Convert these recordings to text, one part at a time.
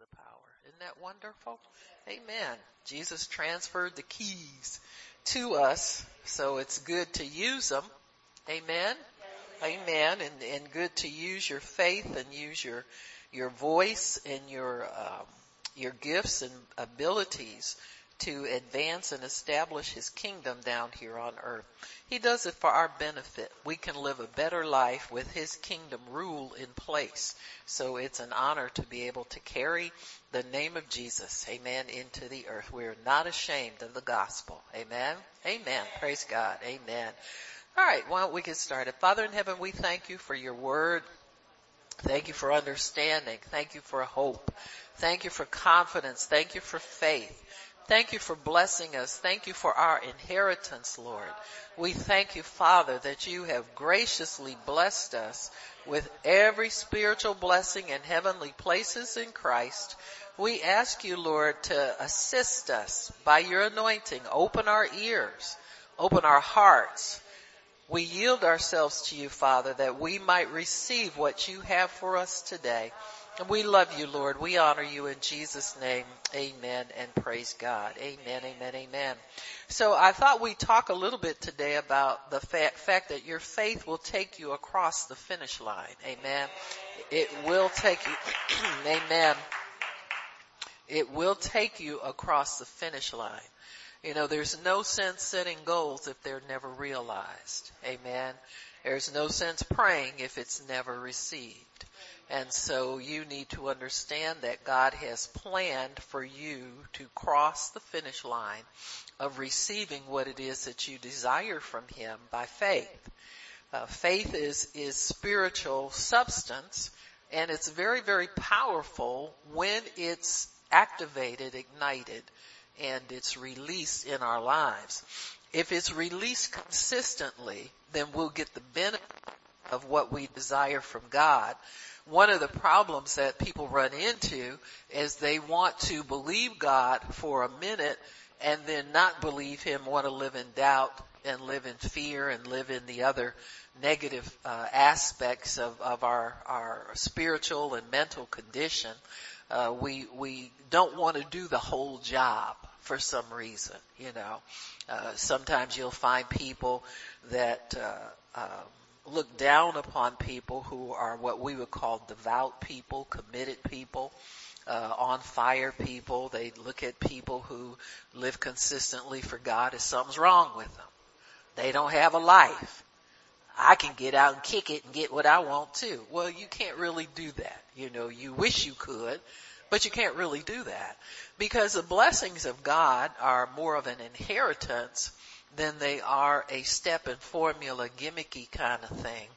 the power. Isn't that wonderful? Amen. Jesus transferred the keys to us, so it's good to use them. Amen. Amen. And, and good to use your faith and use your, your voice and your, um, your gifts and abilities to advance and establish his kingdom down here on earth. He does it for our benefit. We can live a better life with his kingdom rule in place. So it's an honor to be able to carry the name of Jesus, amen, into the earth. We're not ashamed of the gospel. Amen. Amen. Praise God. Amen. All right, why don't we get started? Father in heaven, we thank you for your word. Thank you for understanding. Thank you for hope. Thank you for confidence. Thank you for faith. Thank you for blessing us. Thank you for our inheritance, Lord. We thank you, Father, that you have graciously blessed us with every spiritual blessing in heavenly places in Christ. We ask you, Lord, to assist us by your anointing. Open our ears. Open our hearts. We yield ourselves to you, Father, that we might receive what you have for us today. We love you, Lord. We honor you in Jesus' name. Amen and praise God. Amen, amen, amen. So I thought we'd talk a little bit today about the fact, fact that your faith will take you across the finish line. Amen. It will take you, amen. It will take you across the finish line. You know, there's no sense setting goals if they're never realized. Amen. There's no sense praying if it's never received. And so you need to understand that God has planned for you to cross the finish line of receiving what it is that you desire from Him by faith. Uh, faith is, is spiritual substance and it's very, very powerful when it's activated, ignited, and it's released in our lives. If it's released consistently, then we'll get the benefit of what we desire from God one of the problems that people run into is they want to believe God for a minute and then not believe Him, want to live in doubt and live in fear and live in the other negative uh, aspects of, of our, our spiritual and mental condition. Uh, we we don't want to do the whole job for some reason. You know, uh, sometimes you'll find people that uh, um, look down upon people who are what we would call devout people, committed people, uh, on fire people. They look at people who live consistently for God as something's wrong with them. They don't have a life. I can get out and kick it and get what I want too. Well, you can't really do that. You know, you wish you could, but you can't really do that because the blessings of God are more of an inheritance than they are a step and formula gimmicky kind of thing.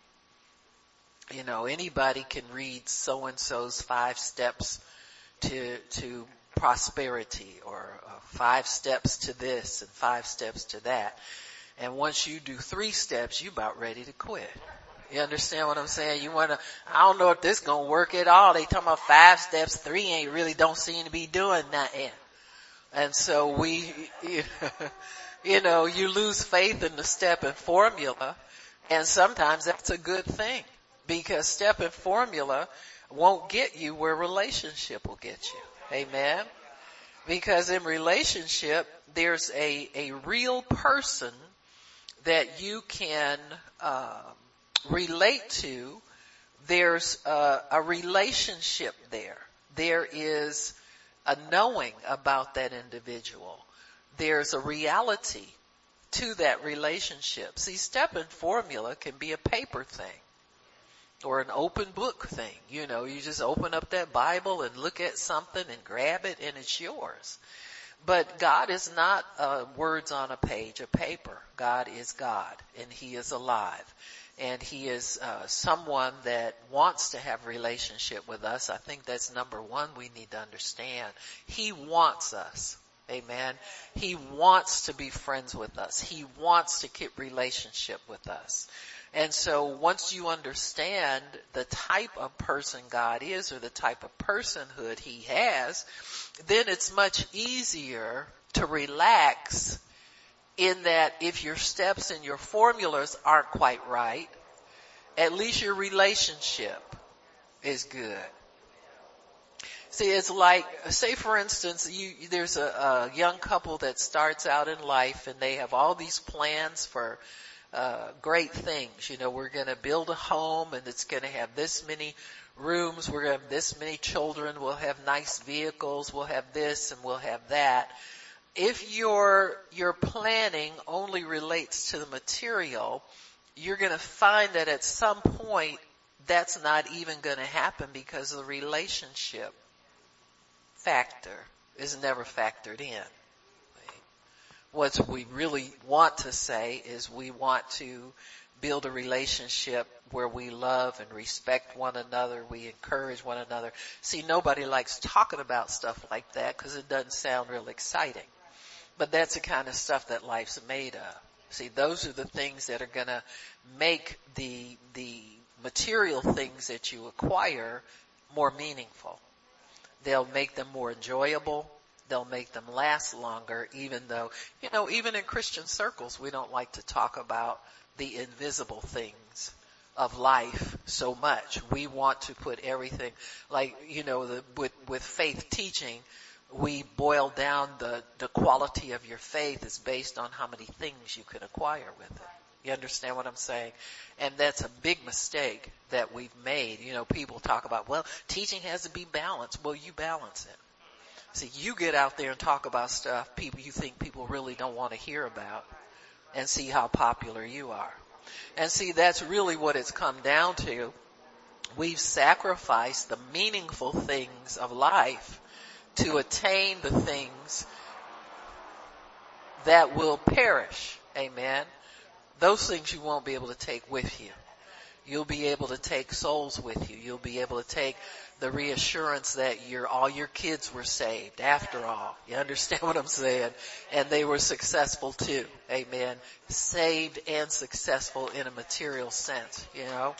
You know, anybody can read so and so's five steps to, to prosperity or uh, five steps to this and five steps to that. And once you do three steps, you about ready to quit. You understand what I'm saying? You wanna, I don't know if this gonna work at all. They talking about five steps, three ain't really don't seem to be doing nothing. And so we, you know, you know, you lose faith in the step and formula. And sometimes that's a good thing because step and formula won't get you where relationship will get you. Amen. Because in relationship, there's a, a real person that you can, uh, relate to. There's a, a relationship there. There is a knowing about that individual there's a reality to that relationship. See, step and formula can be a paper thing or an open book thing. You know, you just open up that Bible and look at something and grab it and it's yours. But God is not uh, words on a page, a paper. God is God and He is alive. And He is uh, someone that wants to have relationship with us. I think that's number one we need to understand. He wants us. Amen. He wants to be friends with us. He wants to keep relationship with us. And so once you understand the type of person God is or the type of personhood he has, then it's much easier to relax in that if your steps and your formulas aren't quite right, at least your relationship is good. See, it's like, say for instance, you, there's a, a young couple that starts out in life and they have all these plans for, uh, great things. You know, we're gonna build a home and it's gonna have this many rooms, we're gonna have this many children, we'll have nice vehicles, we'll have this and we'll have that. If your, your planning only relates to the material, you're gonna find that at some point that's not even gonna happen because the relationship factor is never factored in. What we really want to say is we want to build a relationship where we love and respect one another, we encourage one another. See, nobody likes talking about stuff like that because it doesn't sound real exciting. But that's the kind of stuff that life's made of. See, those are the things that are gonna make the, the material things that you acquire more meaningful. They'll make them more enjoyable. They'll make them last longer, even though, you know, even in Christian circles, we don't like to talk about the invisible things of life so much. We want to put everything, like, you know, the, with, with faith teaching, we boil down the, the quality of your faith is based on how many things you can acquire with it. You understand what I'm saying? And that's a big mistake that we've made. You know, people talk about, well, teaching has to be balanced. Well, you balance it. See, you get out there and talk about stuff people you think people really don't want to hear about and see how popular you are. And see, that's really what it's come down to. We've sacrificed the meaningful things of life to attain the things that will perish. Amen. Those things you won't be able to take with you. You'll be able to take souls with you. You'll be able to take the reassurance that your, all your kids were saved after all. You understand what I'm saying? And they were successful too. Amen. Saved and successful in a material sense, you know?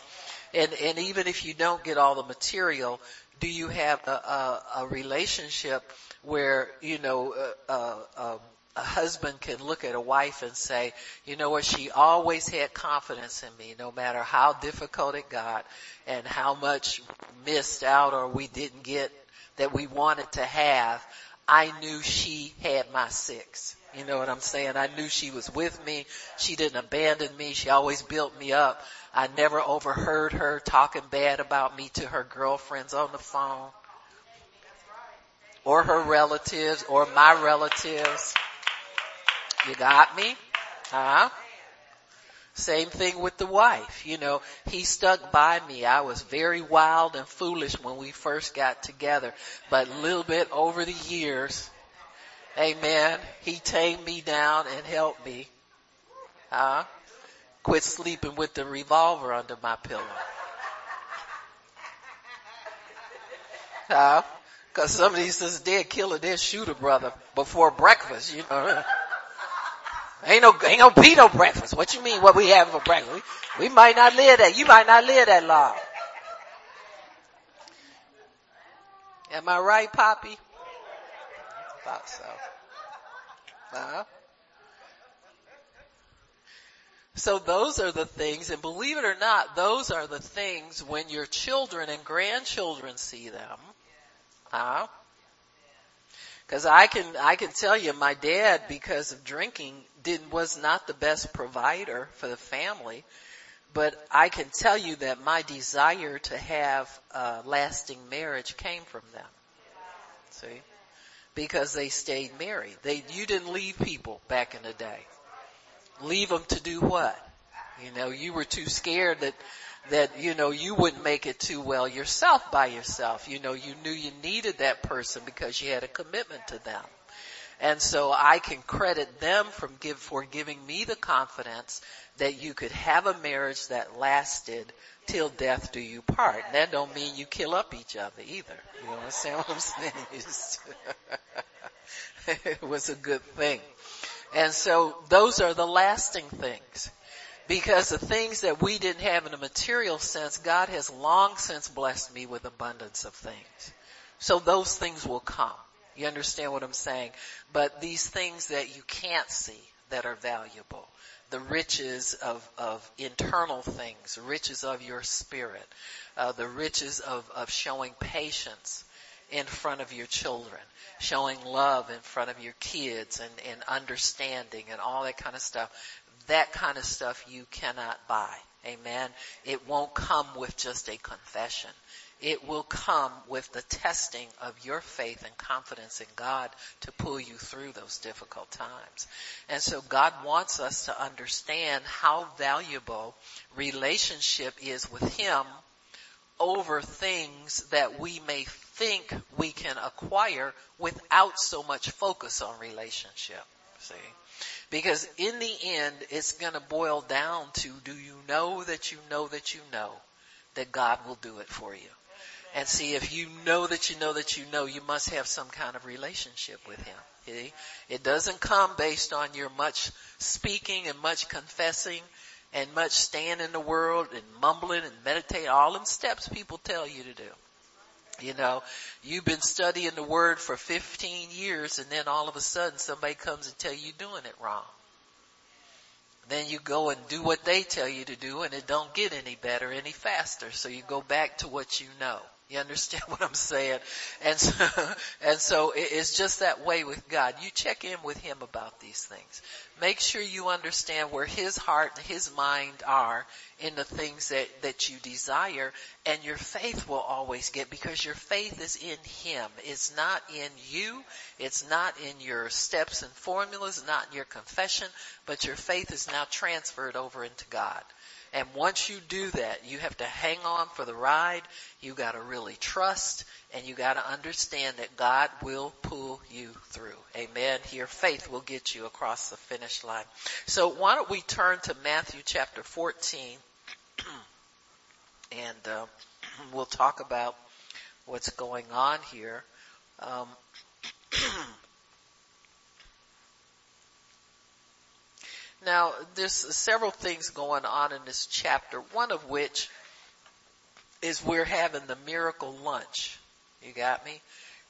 And, and even if you don't get all the material, do you have a, a, a relationship where, you know, uh, uh, um, a husband can look at a wife and say, you know what, she always had confidence in me, no matter how difficult it got and how much missed out or we didn't get that we wanted to have. I knew she had my six. You know what I'm saying? I knew she was with me. She didn't abandon me. She always built me up. I never overheard her talking bad about me to her girlfriends on the phone or her relatives or my relatives. You got me? Huh? Same thing with the wife. You know, he stuck by me. I was very wild and foolish when we first got together, but a little bit over the years, amen, he tamed me down and helped me. Huh? Quit sleeping with the revolver under my pillow. Huh? Cause some of these dead killer, dead shooter brother before breakfast, you know. Ain't no, ain't no be no breakfast. What you mean what we have for breakfast? We, we might not live that, you might not live that long. Am I right, Poppy? Thought so. Uh-huh. So those are the things, and believe it or not, those are the things when your children and grandchildren see them. Huh? Cause I can, I can tell you my dad, because of drinking, did, was not the best provider for the family. But I can tell you that my desire to have a lasting marriage came from them. See? Because they stayed married. They, you didn't leave people back in the day. Leave them to do what? You know, you were too scared that that, you know, you wouldn't make it too well yourself by yourself. You know, you knew you needed that person because you had a commitment to them. And so I can credit them from give, for giving me the confidence that you could have a marriage that lasted till death do you part. And that don't mean you kill up each other either. You understand what I'm saying? it was a good thing. And so those are the lasting things. Because the things that we didn't have in a material sense, God has long since blessed me with abundance of things. So those things will come. You understand what I'm saying? But these things that you can't see that are valuable, the riches of, of internal things, riches of your spirit, uh, the riches of, of showing patience in front of your children, showing love in front of your kids and, and understanding and all that kind of stuff. That kind of stuff you cannot buy. Amen. It won't come with just a confession. It will come with the testing of your faith and confidence in God to pull you through those difficult times. And so God wants us to understand how valuable relationship is with Him over things that we may think we can acquire without so much focus on relationship. See? Because in the end, it's gonna boil down to, do you know that you know that you know that God will do it for you? And see, if you know that you know that you know, you must have some kind of relationship with Him. It doesn't come based on your much speaking and much confessing and much staying in the world and mumbling and meditating, all them steps people tell you to do. You know, you've been studying the word for 15 years and then all of a sudden somebody comes and tell you you're doing it wrong. Then you go and do what they tell you to do and it don't get any better any faster. So you go back to what you know. You understand what I'm saying? And so, and so it's just that way with God. You check in with Him about these things. Make sure you understand where His heart and His mind are in the things that, that you desire and your faith will always get because your faith is in Him. It's not in you. It's not in your steps and formulas, not in your confession, but your faith is now transferred over into God. And once you do that, you have to hang on for the ride. You gotta really trust and you gotta understand that God will pull you through. Amen. Your faith will get you across the finish line. So why don't we turn to Matthew chapter 14 and uh, we'll talk about what's going on here. Um, Now, there's several things going on in this chapter, one of which is we're having the miracle lunch. You got me?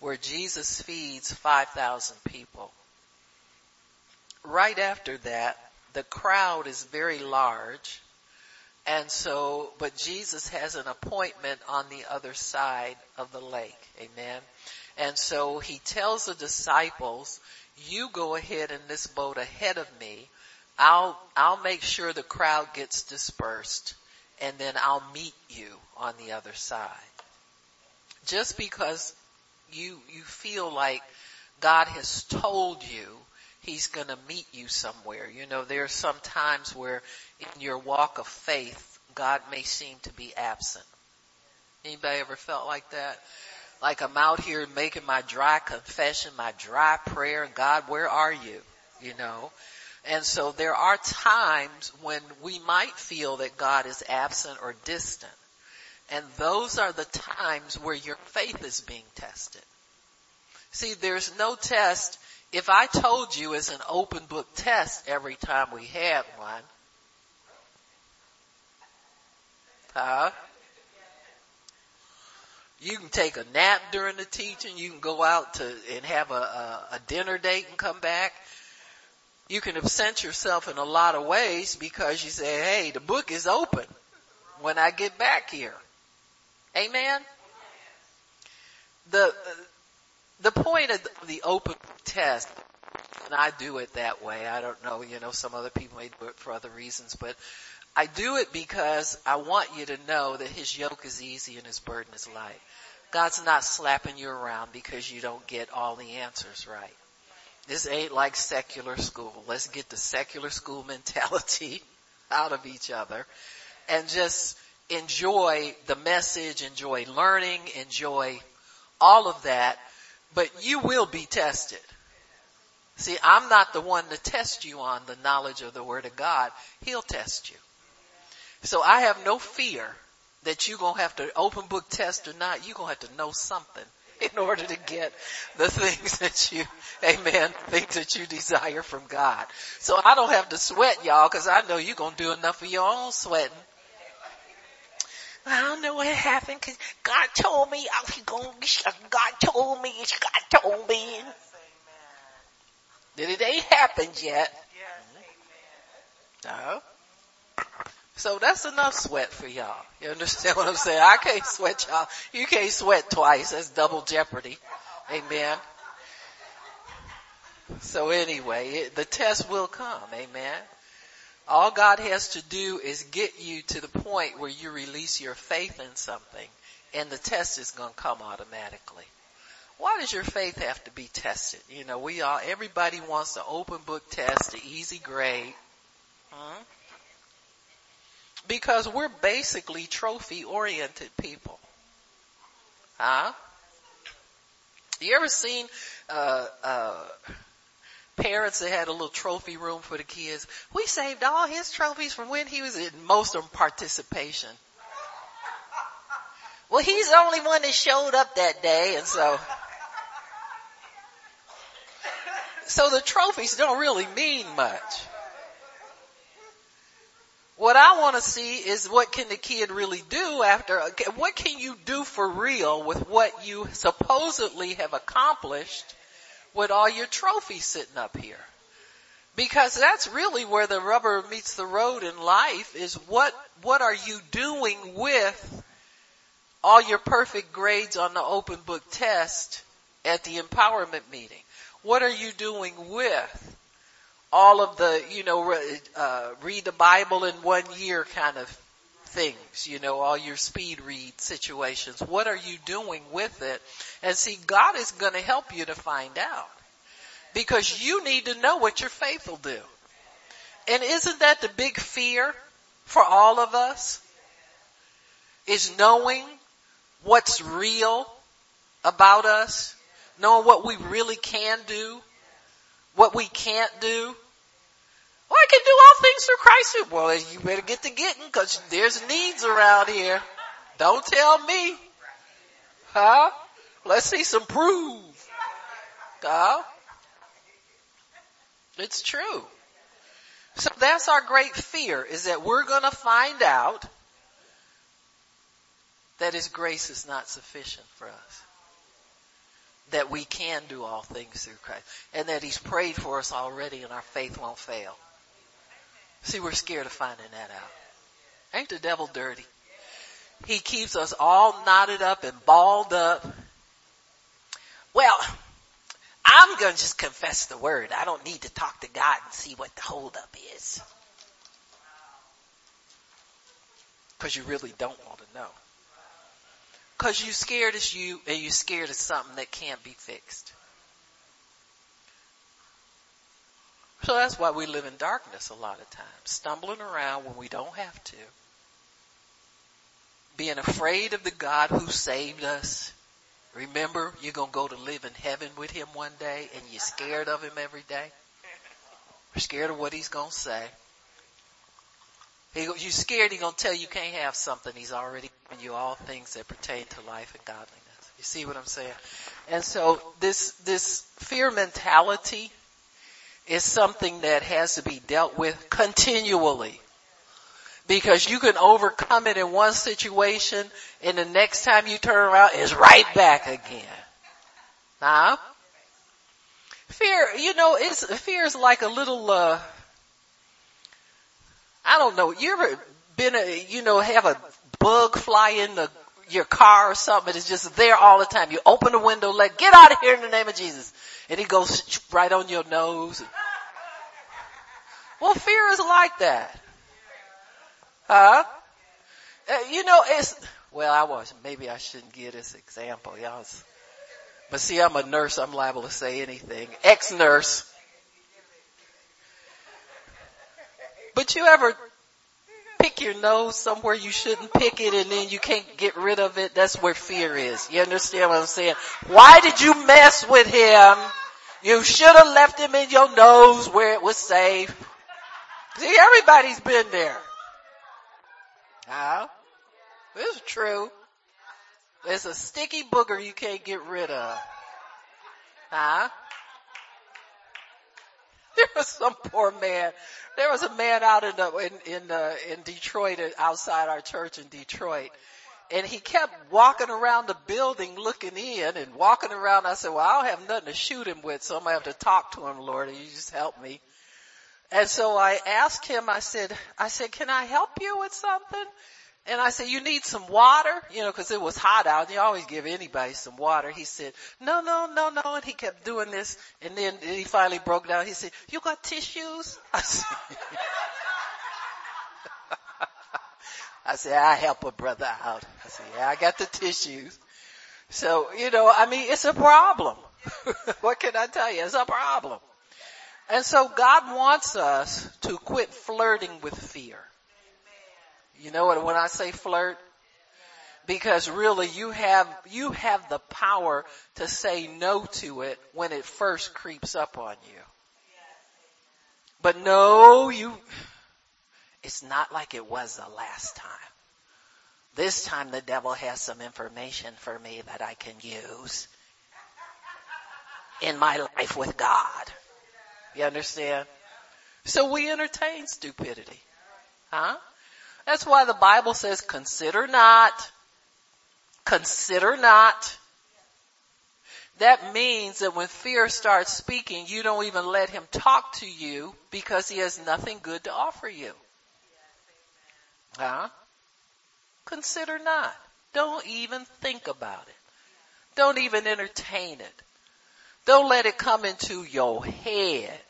Where Jesus feeds 5,000 people. Right after that, the crowd is very large. And so, but Jesus has an appointment on the other side of the lake. Amen. And so he tells the disciples, you go ahead in this boat ahead of me I'll, I'll make sure the crowd gets dispersed and then I'll meet you on the other side. Just because you, you feel like God has told you He's gonna meet you somewhere. You know, there are some times where in your walk of faith, God may seem to be absent. Anybody ever felt like that? Like I'm out here making my dry confession, my dry prayer, God, where are you? You know? And so there are times when we might feel that God is absent or distant. And those are the times where your faith is being tested. See, there's no test. If I told you it's an open book test every time we had one, huh? You can take a nap during the teaching. You can go out to and have a, a, a dinner date and come back you can absent yourself in a lot of ways because you say, hey, the book is open when I get back here. Amen? The, the point of the open test, and I do it that way, I don't know, you know, some other people may do it for other reasons, but I do it because I want you to know that his yoke is easy and his burden is light. God's not slapping you around because you don't get all the answers right. This ain't like secular school. Let's get the secular school mentality out of each other and just enjoy the message, enjoy learning, enjoy all of that, but you will be tested. See, I'm not the one to test you on the knowledge of the Word of God. He'll test you. So I have no fear that you're gonna have to open book test or not, you're gonna have to know something in order to get the things that you, amen, things that you desire from God. So I don't have to sweat y'all because I know you're going to do enough of your own sweating. I don't know what happened because God told me I was gonna, God told me, God told me. That it ain't happened yet. No. So that's enough sweat for y'all. You understand what I'm saying? I can't sweat y'all. You can't sweat twice. That's double jeopardy. Amen. So anyway, it, the test will come. Amen. All God has to do is get you to the point where you release your faith in something and the test is going to come automatically. Why does your faith have to be tested? You know, we all, everybody wants the open book test, the easy grade. Huh? Because we're basically trophy oriented people. Huh? You ever seen, uh, uh, parents that had a little trophy room for the kids? We saved all his trophies from when he was in most of them participation. Well, he's the only one that showed up that day and so, so the trophies don't really mean much. What I want to see is what can the kid really do after, what can you do for real with what you supposedly have accomplished with all your trophies sitting up here? Because that's really where the rubber meets the road in life is what, what are you doing with all your perfect grades on the open book test at the empowerment meeting? What are you doing with all of the, you know, uh, read the Bible in one year kind of things, you know, all your speed read situations. What are you doing with it? And see, God is going to help you to find out because you need to know what your faith will do. And isn't that the big fear for all of us? Is knowing what's real about us, knowing what we really can do, what we can't do, I can do all things through Christ. Well, you better get to getting because there's needs around here. Don't tell me. Huh? Let's see some proof. Huh? It's true. So that's our great fear is that we're going to find out that His grace is not sufficient for us. That we can do all things through Christ. And that He's prayed for us already and our faith won't fail. See, we're scared of finding that out. Ain't the devil dirty? He keeps us all knotted up and balled up. Well, I'm going to just confess the word. I don't need to talk to God and see what the holdup is. Cause you really don't want to know. Cause you scared as you, and you scared of something that can't be fixed. So that's why we live in darkness a lot of times, stumbling around when we don't have to, being afraid of the God who saved us. Remember, you're gonna go to live in heaven with him one day and you're scared of him every day. You're scared of what he's gonna say. You're scared he's gonna tell you can't have something. He's already given you all things that pertain to life and godliness. You see what I'm saying? And so this, this fear mentality is something that has to be dealt with continually. Because you can overcome it in one situation and the next time you turn around it's right back again. Huh? Fear, you know, it's, fear is like a little, uh, I don't know, you ever been a, you know, have a bug fly in the, your car or something, it's just there all the time. You open the window, like, get out of here in the name of Jesus. And he goes right on your nose. Well, fear is like that. Huh? Uh, you know, it's, well, I was, maybe I shouldn't give this example. Y'all, but see, I'm a nurse. I'm liable to say anything. Ex-nurse. But you ever pick your nose somewhere you shouldn't pick it and then you can't get rid of it? That's where fear is. You understand what I'm saying? Why did you mess with him? You should have left him in your nose where it was safe. See, everybody's been there. Huh? It's true. It's a sticky booger you can't get rid of. Huh? There was some poor man. There was a man out in the, in in, in Detroit, outside our church in Detroit, and he kept walking around the building looking in and walking around. I said, "Well, I don't have nothing to shoot him with, so I'm gonna have to talk to him, Lord. And you just help me." And so I asked him, I said, I said, can I help you with something? And I said, you need some water? You know, cause it was hot out. You always give anybody some water. He said, no, no, no, no. And he kept doing this. And then he finally broke down. He said, you got tissues? I said, I said, I help a brother out. I said, yeah, I got the tissues. So, you know, I mean, it's a problem. what can I tell you? It's a problem. And so God wants us to quit flirting with fear. You know what, when I say flirt, because really you have, you have the power to say no to it when it first creeps up on you. But no, you, it's not like it was the last time. This time the devil has some information for me that I can use in my life with God. You understand? So we entertain stupidity. Huh? That's why the Bible says consider not, consider not. That means that when fear starts speaking, you don't even let him talk to you because he has nothing good to offer you. Huh? Consider not. Don't even think about it. Don't even entertain it. Don't let it come into your head.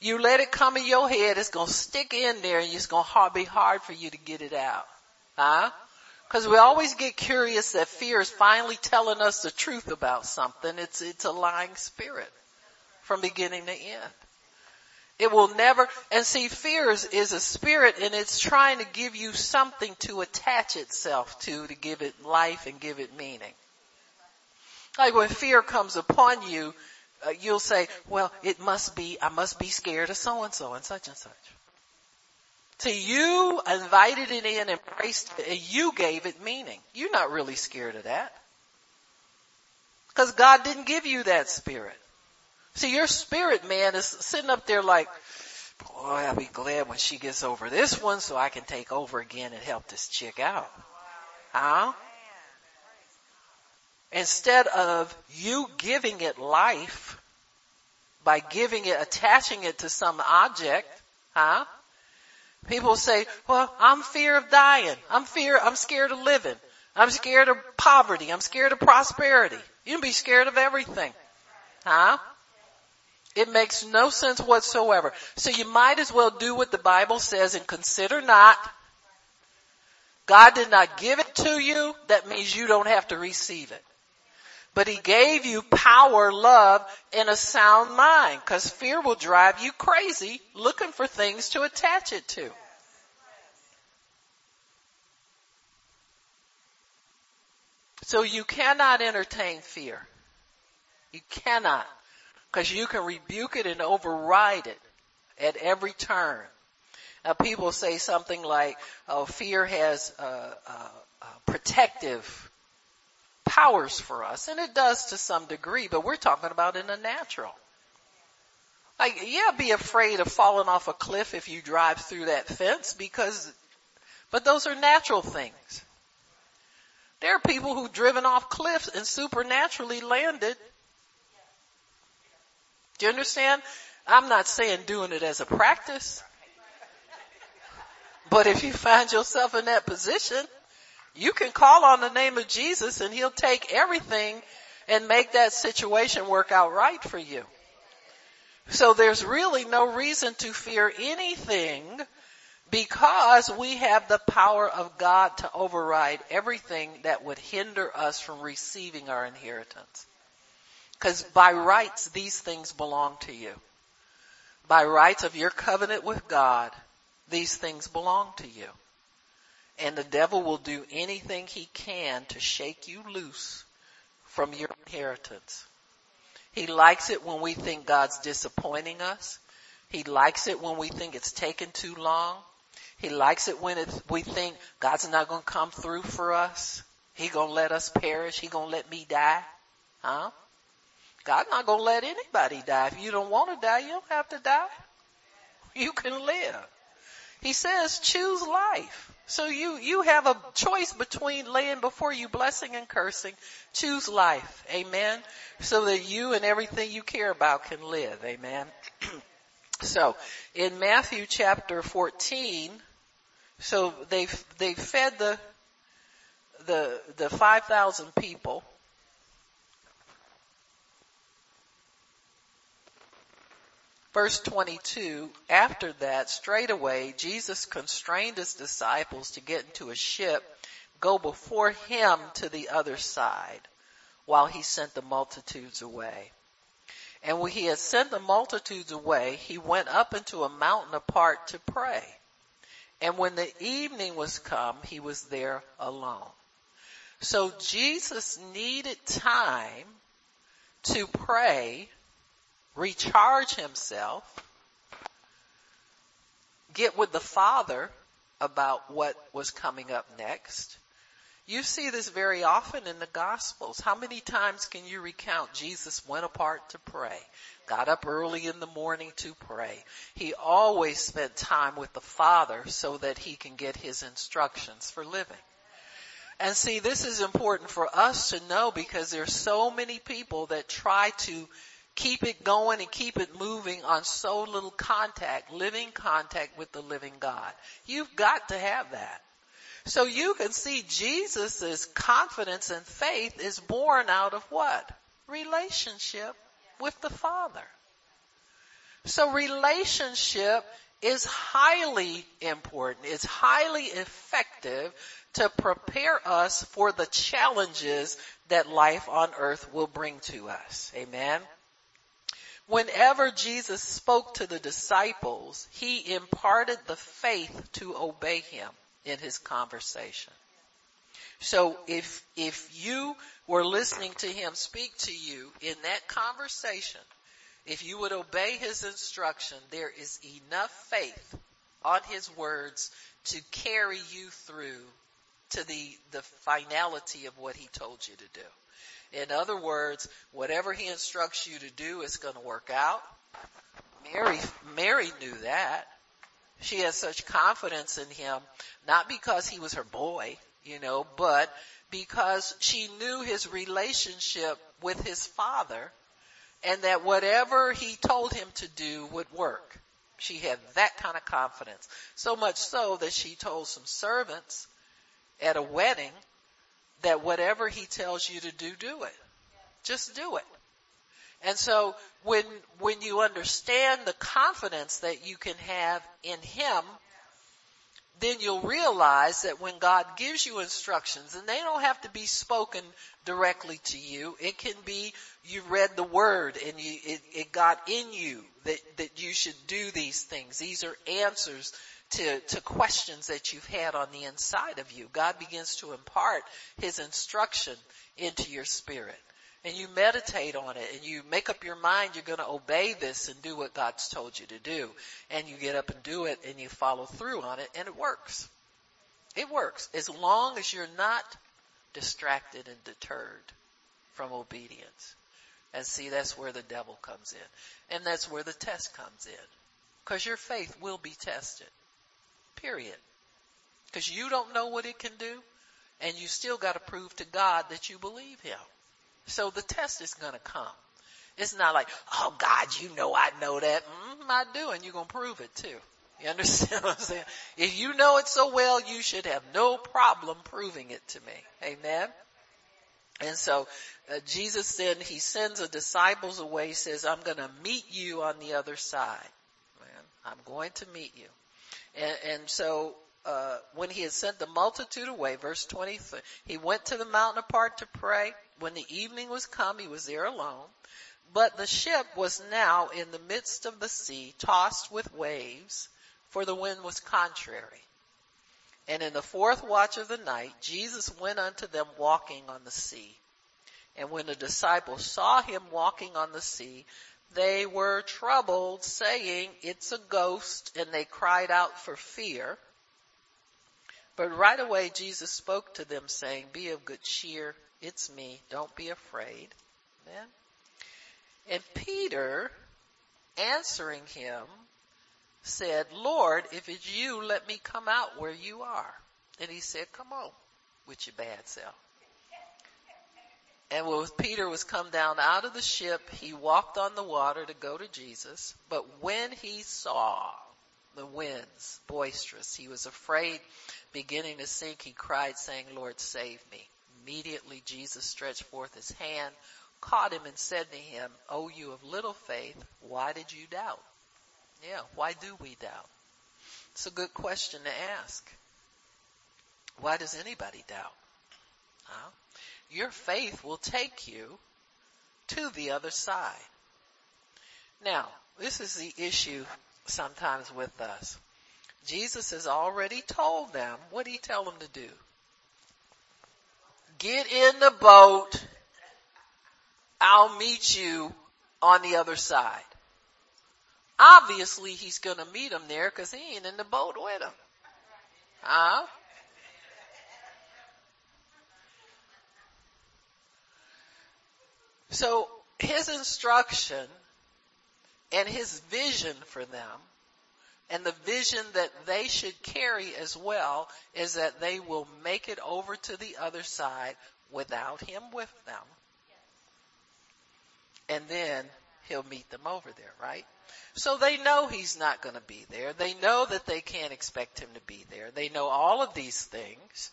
You let it come in your head, it's gonna stick in there and it's gonna be hard for you to get it out. Huh? Cause we always get curious that fear is finally telling us the truth about something. It's, it's a lying spirit from beginning to end. It will never, and see fear is, is a spirit and it's trying to give you something to attach itself to, to give it life and give it meaning. Like when fear comes upon you, uh, you'll say, well, it must be, I must be scared of so and so and such and such. To you invited it in, embraced it, and you gave it meaning. You're not really scared of that. Cause God didn't give you that spirit. See, your spirit man is sitting up there like, boy, I'll be glad when she gets over this one so I can take over again and help this chick out. Huh? Instead of you giving it life by giving it, attaching it to some object, huh? People say, well, I'm fear of dying. I'm fear, I'm scared of living. I'm scared of poverty. I'm scared of prosperity. You can be scared of everything. Huh? It makes no sense whatsoever. So you might as well do what the Bible says and consider not. God did not give it to you. That means you don't have to receive it. But he gave you power, love, and a sound mind. Cause fear will drive you crazy looking for things to attach it to. So you cannot entertain fear. You cannot. Cause you can rebuke it and override it at every turn. Now people say something like, oh, fear has a, a, a protective powers for us, and it does to some degree, but we're talking about in the natural. Like, yeah, be afraid of falling off a cliff if you drive through that fence because, but those are natural things. There are people who've driven off cliffs and supernaturally landed. Do you understand? I'm not saying doing it as a practice. But if you find yourself in that position, you can call on the name of Jesus and he'll take everything and make that situation work out right for you. So there's really no reason to fear anything because we have the power of God to override everything that would hinder us from receiving our inheritance. Because by rights, these things belong to you. By rights of your covenant with God, these things belong to you. And the devil will do anything he can to shake you loose from your inheritance. He likes it when we think God's disappointing us. He likes it when we think it's taken too long. He likes it when we think God's not going to come through for us. He going to let us perish. He going to let me die. Huh? God's not going to let anybody die. If you don't want to die, you don't have to die. You can live. He says choose life. So you, you have a choice between laying before you blessing and cursing. Choose life. Amen. So that you and everything you care about can live. Amen. So in Matthew chapter 14, so they've, they fed the, the, the 5,000 people. Verse 22, after that, straight away, Jesus constrained his disciples to get into a ship, go before him to the other side, while he sent the multitudes away. And when he had sent the multitudes away, he went up into a mountain apart to pray. And when the evening was come, he was there alone. So Jesus needed time to pray, recharge himself, get with the Father about what was coming up next, you see this very often in the Gospels. How many times can you recount Jesus went apart to pray, got up early in the morning to pray. He always spent time with the Father so that he can get his instructions for living. And see, this is important for us to know because there's so many people that try to keep it going and keep it moving on so little contact, living contact with the living God. You've got to have that. So you can see Jesus' confidence and faith is born out of what? Relationship with the Father. So relationship is highly important. It's highly effective to prepare us for the challenges that life on earth will bring to us. Amen. Whenever Jesus spoke to the disciples, he imparted the faith to obey him in his conversation. So if, if you were listening to him speak to you in that conversation, if you would obey his instruction, there is enough faith on his words to carry you through to the, the finality of what he told you to do. In other words, whatever he instructs you to do is going to work out. Mary, Mary knew that. She has such confidence in him, not because he was her boy, you know, but because she knew his relationship with his father and that whatever he told him to do would work. She had that kind of confidence. So much so that she told some servants at a wedding that whatever he tells you to do, do it. Just do it. And so when, when you understand the confidence that you can have in Him, then you'll realize that when God gives you instructions, and they don't have to be spoken directly to you, it can be you read the word and you, it, it got in you that, that you should do these things. These are answers to, to questions that you've had on the inside of you. God begins to impart His instruction into your spirit and you meditate on it and you make up your mind you're going to obey this and do what God's told you to do. And you get up and do it and you follow through on it and it works. It works as long as you're not distracted and deterred from obedience. And see, that's where the devil comes in. And that's where the test comes in. Cause your faith will be tested. Period. Cause you don't know what it can do and you still gotta prove to God that you believe Him. So the test is going to come. It's not like, oh God, you know I know that. Mm, I do, and you're going to prove it too. You understand what I'm saying? If you know it so well, you should have no problem proving it to me. Amen. And so uh, Jesus then he sends the disciples away. He says, "I'm going to meet you on the other side. Man, I'm going to meet you." And, and so uh, when he had sent the multitude away, verse 23, he went to the mountain apart to pray. When the evening was come, he was there alone. But the ship was now in the midst of the sea, tossed with waves, for the wind was contrary. And in the fourth watch of the night, Jesus went unto them walking on the sea. And when the disciples saw him walking on the sea, they were troubled, saying, It's a ghost, and they cried out for fear. But right away Jesus spoke to them saying, Be of good cheer, it's me. Don't be afraid. Amen. And Peter, answering him, said, Lord, if it's you, let me come out where you are. And he said, come on with your bad self. And when Peter was come down out of the ship, he walked on the water to go to Jesus. But when he saw the winds boisterous, he was afraid, beginning to sink. He cried saying, Lord, save me. Immediately Jesus stretched forth his hand, caught him and said to him, O you of little faith, why did you doubt? Yeah, why do we doubt? It's a good question to ask. Why does anybody doubt? Huh? Your faith will take you to the other side. Now, this is the issue sometimes with us. Jesus has already told them, what did he tell them to do? Get in the boat. I'll meet you on the other side. Obviously he's gonna meet them there cause he ain't in the boat with them. Huh? So his instruction and his vision for them and the vision that they should carry as well is that they will make it over to the other side without him with them. And then he'll meet them over there, right? So they know he's not going to be there. They know that they can't expect him to be there. They know all of these things.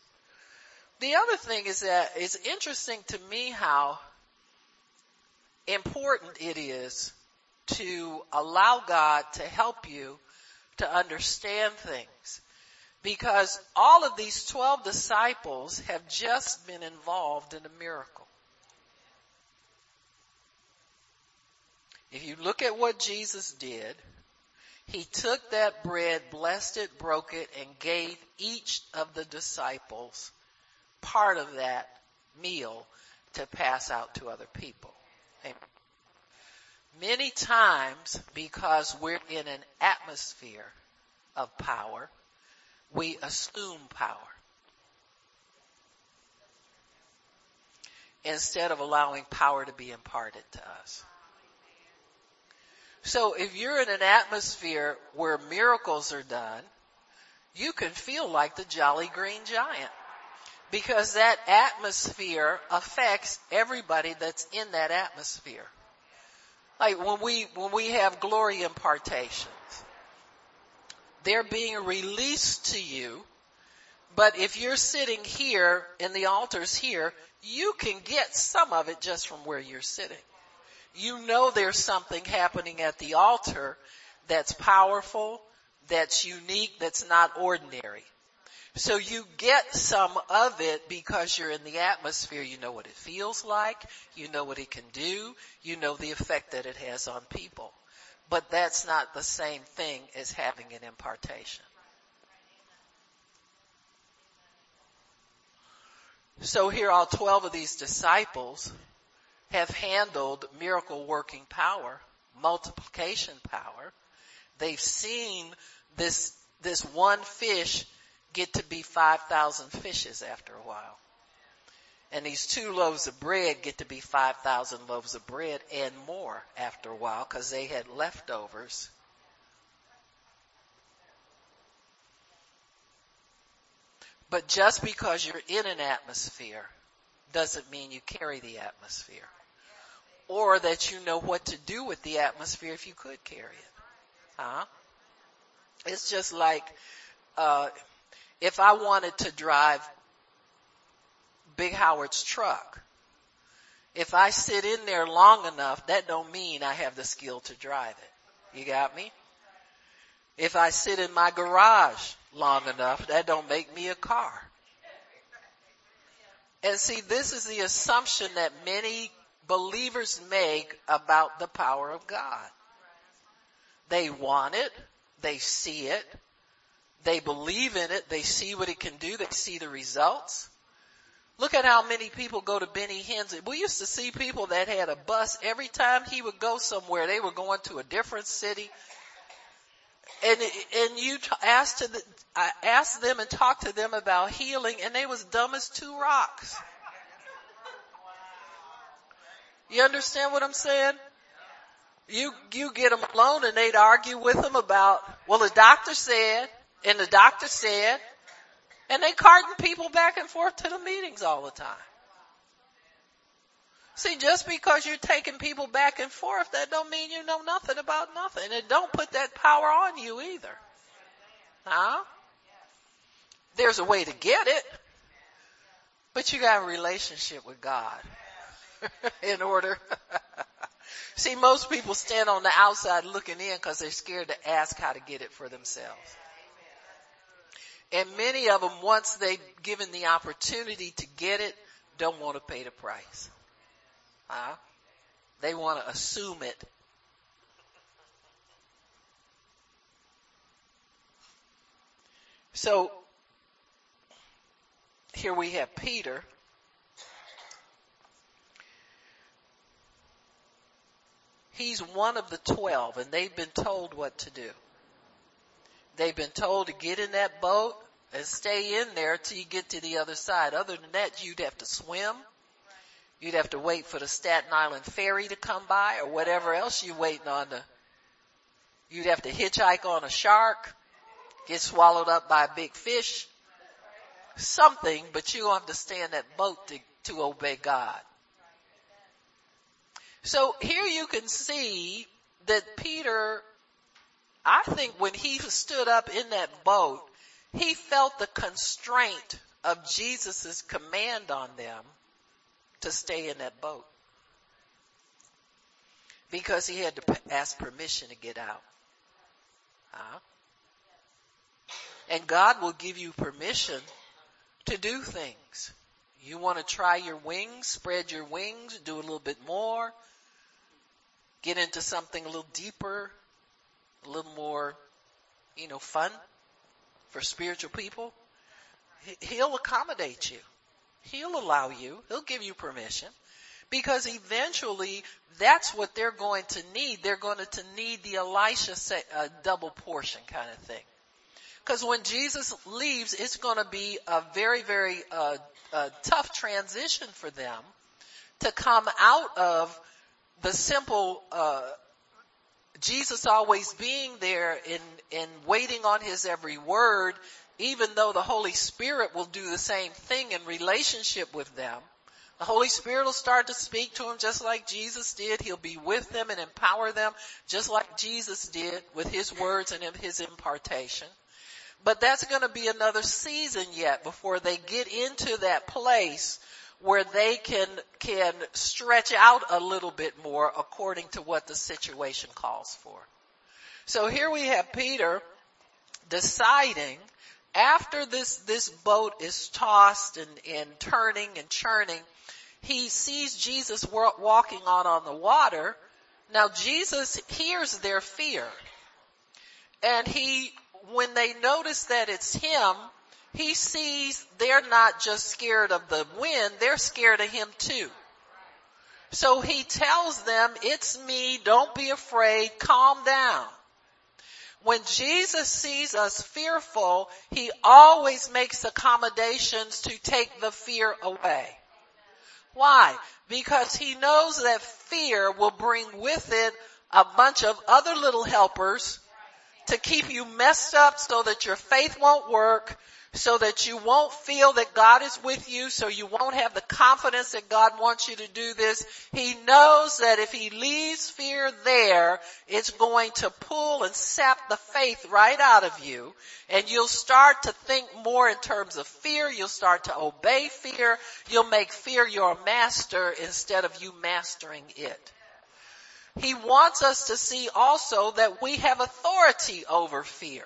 The other thing is that it's interesting to me how important it is to allow God to help you to understand things. Because all of these 12 disciples have just been involved in a miracle. If you look at what Jesus did, he took that bread, blessed it, broke it, and gave each of the disciples part of that meal to pass out to other people. Amen. Many times, because we're in an atmosphere of power, we assume power. Instead of allowing power to be imparted to us. So if you're in an atmosphere where miracles are done, you can feel like the jolly green giant. Because that atmosphere affects everybody that's in that atmosphere. Like when we, when we have glory impartations, they're being released to you, but if you're sitting here and the altar's here, you can get some of it just from where you're sitting. You know there's something happening at the altar that's powerful, that's unique, that's not ordinary. So you get some of it because you're in the atmosphere. You know what it feels like. You know what it can do. You know the effect that it has on people. But that's not the same thing as having an impartation. So here all 12 of these disciples have handled miracle working power, multiplication power. They've seen this, this one fish get to be 5,000 fishes after a while. And these two loaves of bread get to be 5,000 loaves of bread and more after a while because they had leftovers. But just because you're in an atmosphere doesn't mean you carry the atmosphere. Or that you know what to do with the atmosphere if you could carry it. Huh? It's just like, uh, if I wanted to drive Big Howard's truck, if I sit in there long enough, that don't mean I have the skill to drive it. You got me? If I sit in my garage long enough, that don't make me a car. And see, this is the assumption that many believers make about the power of God. They want it, they see it, they believe in it. They see what it can do. They see the results. Look at how many people go to Benny Hinn's. We used to see people that had a bus every time he would go somewhere. They were going to a different city. And, and you asked to the, I asked them and talked to them about healing and they was dumb as two rocks. You understand what I'm saying? You, you get them alone and they'd argue with them about, well the doctor said, and the doctor said, and they carting people back and forth to the meetings all the time. See, just because you're taking people back and forth, that don't mean you know nothing about nothing. It don't put that power on you either. Huh? There's a way to get it, but you got a relationship with God in order. See, most people stand on the outside looking in because they're scared to ask how to get it for themselves. And many of them, once they've given the opportunity to get it, don't want to pay the price. Huh? They want to assume it. So, here we have Peter. He's one of the twelve and they've been told what to do. They've been told to get in that boat and stay in there till you get to the other side. Other than that, you'd have to swim. You'd have to wait for the Staten Island ferry to come by or whatever else you're waiting on to. You'd have to hitchhike on a shark, get swallowed up by a big fish, something, but you have to stay in that boat to, to obey God. So here you can see that Peter, I think when he stood up in that boat, he felt the constraint of Jesus' command on them to stay in that boat. Because he had to ask permission to get out. Huh? And God will give you permission to do things. You want to try your wings, spread your wings, do a little bit more, get into something a little deeper, a little more, you know, fun for spiritual people. He'll accommodate you. He'll allow you. He'll give you permission. Because eventually, that's what they're going to need. They're going to need the Elisha uh, double portion kind of thing. Because when Jesus leaves, it's going to be a very, very uh, uh, tough transition for them to come out of the simple uh, Jesus always being there and, and waiting on his every word, even though the Holy Spirit will do the same thing in relationship with them. The Holy Spirit will start to speak to them just like Jesus did. He'll be with them and empower them just like Jesus did with his words and his impartation. But that's going to be another season yet before they get into that place where they can, can stretch out a little bit more according to what the situation calls for. So here we have Peter deciding after this, this boat is tossed and, and turning and churning, he sees Jesus walking on on the water. Now Jesus hears their fear. And he, when they notice that it's him, he sees they're not just scared of the wind, they're scared of him too. So he tells them, it's me, don't be afraid, calm down. When Jesus sees us fearful, he always makes accommodations to take the fear away. Why? Because he knows that fear will bring with it a bunch of other little helpers to keep you messed up so that your faith won't work, so that you won't feel that God is with you, so you won't have the confidence that God wants you to do this. He knows that if he leaves fear there, it's going to pull and sap the faith right out of you, and you'll start to think more in terms of fear, you'll start to obey fear, you'll make fear your master instead of you mastering it. He wants us to see also that we have authority over fear.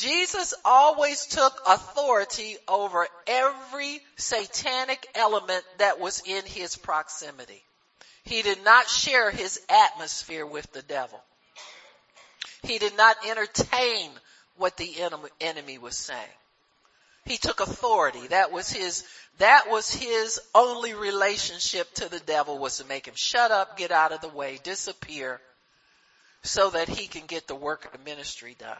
Jesus always took authority over every satanic element that was in his proximity. He did not share his atmosphere with the devil. He did not entertain what the enemy was saying. He took authority. That was his, that was his only relationship to the devil was to make him shut up, get out of the way, disappear, so that he can get the work of the ministry done.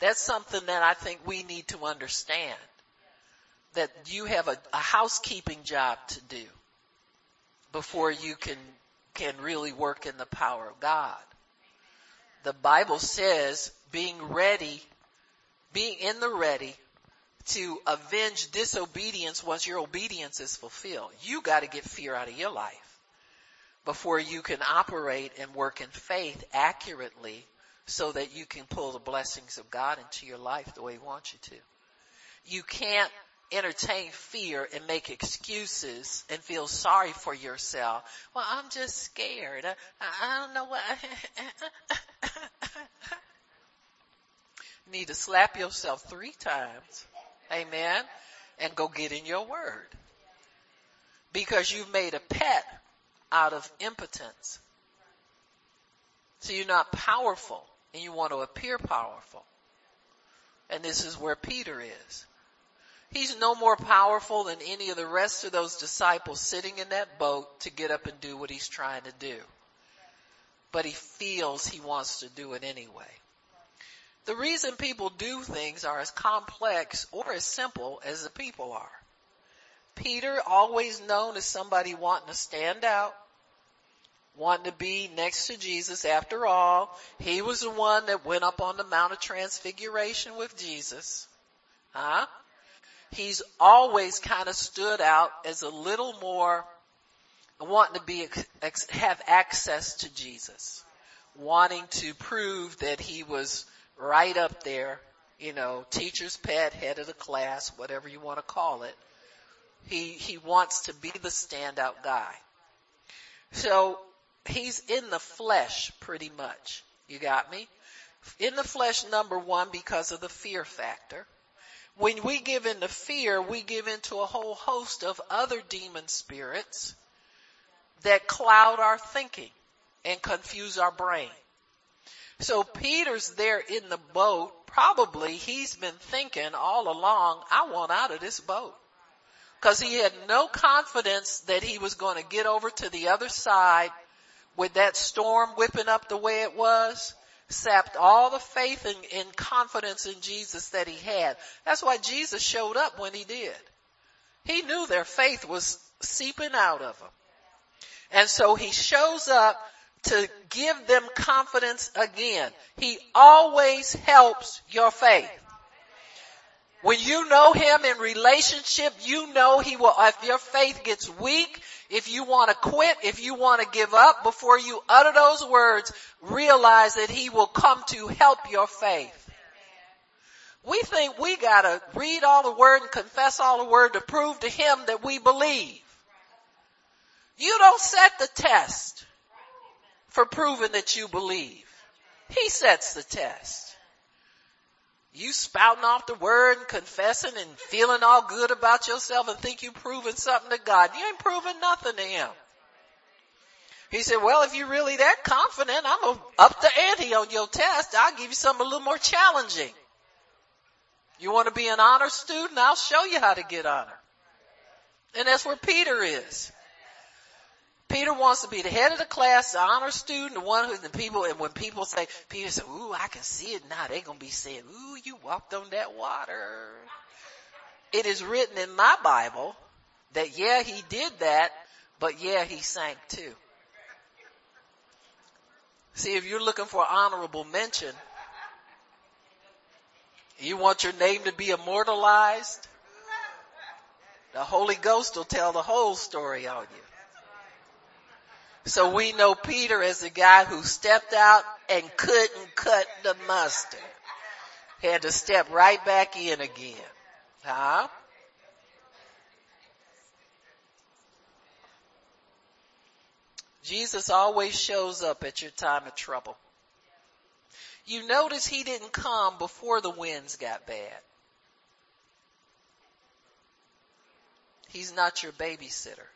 That's something that I think we need to understand. That you have a, a housekeeping job to do before you can, can really work in the power of God. The Bible says being ready, being in the ready to avenge disobedience once your obedience is fulfilled. You got to get fear out of your life before you can operate and work in faith accurately so that you can pull the blessings of God into your life the way he wants you to. You can't entertain fear and make excuses and feel sorry for yourself. Well, I'm just scared. I, I don't know what. you need to slap yourself three times. Amen. And go get in your word. Because you've made a pet out of impotence. So you're not powerful and you want to appear powerful. And this is where Peter is. He's no more powerful than any of the rest of those disciples sitting in that boat to get up and do what he's trying to do. But he feels he wants to do it anyway. The reason people do things are as complex or as simple as the people are. Peter, always known as somebody wanting to stand out, wanting to be next to Jesus. After all, he was the one that went up on the Mount of Transfiguration with Jesus. Huh? he's always kind of stood out as a little more wanting to be, have access to Jesus, wanting to prove that he was right up there, you know, teacher's pet, head of the class, whatever you want to call it. He, he wants to be the standout guy. So he's in the flesh pretty much. You got me? In the flesh, number one, because of the fear factor. When we give in to fear, we give in to a whole host of other demon spirits that cloud our thinking and confuse our brain. So Peter's there in the boat. Probably he's been thinking all along, I want out of this boat. Cause he had no confidence that he was going to get over to the other side with that storm whipping up the way it was sapped all the faith and, and confidence in Jesus that he had. That's why Jesus showed up when he did. He knew their faith was seeping out of them. And so he shows up to give them confidence again. He always helps your faith. When you know him in relationship, you know he will, if your faith gets weak, if you want to quit, if you want to give up, before you utter those words, realize that he will come to help your faith. We think we gotta read all the word and confess all the word to prove to him that we believe. You don't set the test for proving that you believe. He sets the test you spouting off the word and confessing and feeling all good about yourself and think you're proving something to God. You ain't proving nothing to him. He said, well, if you're really that confident, I'm going to up the ante on your test. I'll give you something a little more challenging. You want to be an honor student? I'll show you how to get honor. And that's where Peter is. Peter wants to be the head of the class, the honor student, the one who the people, and when people say, Peter said, ooh, I can see it now, they're gonna be saying, ooh, you walked on that water. It is written in my Bible that yeah, he did that, but yeah, he sank too. See, if you're looking for honorable mention, you want your name to be immortalized, the Holy Ghost will tell the whole story on you. So we know Peter as the guy who stepped out and couldn't cut the mustard. Had to step right back in again. Huh? Jesus always shows up at your time of trouble. You notice he didn't come before the winds got bad. He's not your babysitter.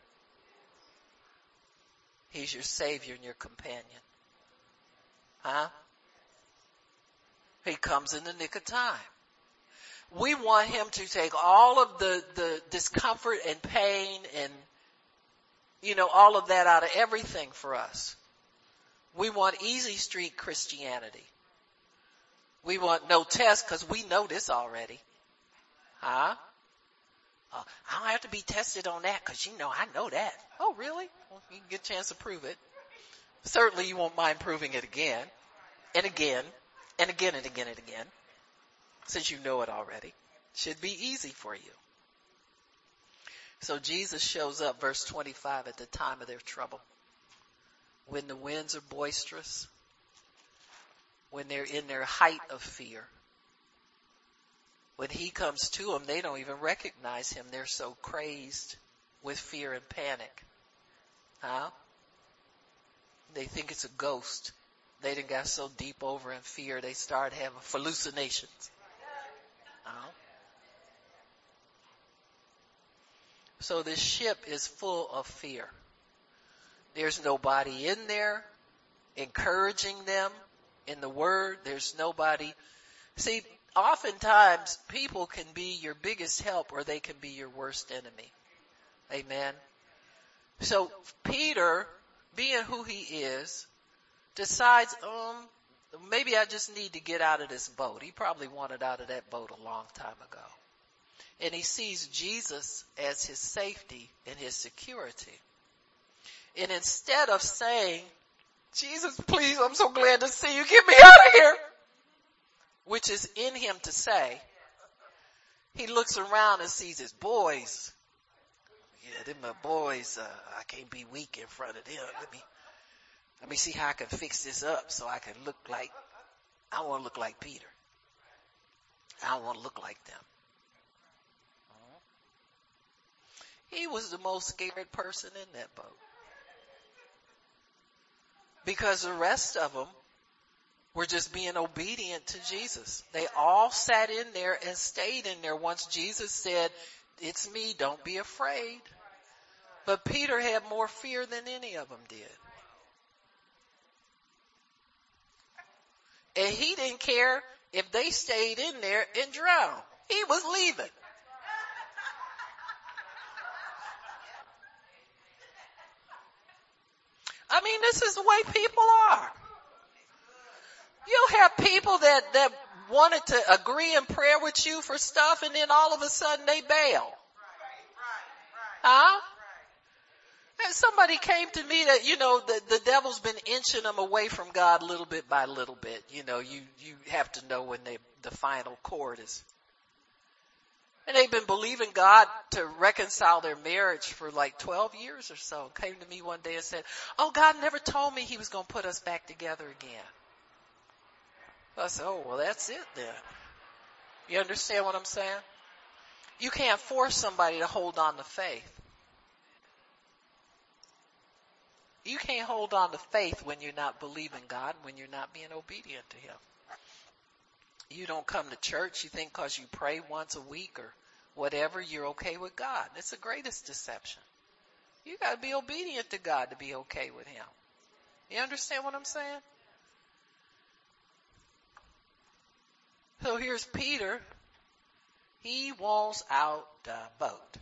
He's your savior and your companion. Huh? He comes in the nick of time. We want him to take all of the, the discomfort and pain and, you know, all of that out of everything for us. We want easy street Christianity. We want no test because we know this already. Huh? Uh, I don't have to be tested on that because you know I know that. Oh, really? Well, you can get a chance to prove it. Certainly you won't mind proving it again and again and again and again and again since you know it already. Should be easy for you. So Jesus shows up, verse 25, at the time of their trouble. When the winds are boisterous, when they're in their height of fear. When he comes to them, they don't even recognize him. They're so crazed with fear and panic. Huh? They think it's a ghost. They done got so deep over in fear they start having hallucinations. Huh? So this ship is full of fear. There's nobody in there encouraging them in the word. There's nobody. See, oftentimes people can be your biggest help or they can be your worst enemy. Amen. So Peter, being who he is, decides, um, maybe I just need to get out of this boat. He probably wanted out of that boat a long time ago and he sees Jesus as his safety and his security. And instead of saying, Jesus, please, I'm so glad to see you, get me out of here, which is in him to say, he looks around and sees his boys. Yeah, them my boys, uh, I can't be weak in front of them. Let me, let me see how I can fix this up so I can look like, I want to look like Peter. I want to look like them. He was the most scared person in that boat. Because the rest of them were just being obedient to Jesus. They all sat in there and stayed in there once Jesus said, it's me, don't be afraid. But Peter had more fear than any of them did. And he didn't care if they stayed in there and drowned. He was leaving. I mean, this is the way people are. You'll have people that, that wanted to agree in prayer with you for stuff and then all of a sudden they bail. Huh? And somebody came to me that, you know, the, the devil's been inching them away from God little bit by little bit. You know, you, you have to know when they, the final chord is and they've been believing God to reconcile their marriage for like 12 years or so. Came to me one day and said, oh, God never told me he was going to put us back together again. I said, oh, well, that's it then. You understand what I'm saying? You can't force somebody to hold on to faith. You can't hold on to faith when you're not believing God, when you're not being obedient to Him. You don't come to church, you think cause you pray once a week or whatever, you're okay with God. It's the greatest deception. You gotta be obedient to God to be okay with Him. You understand what I'm saying? So here's Peter. He wants out the boat.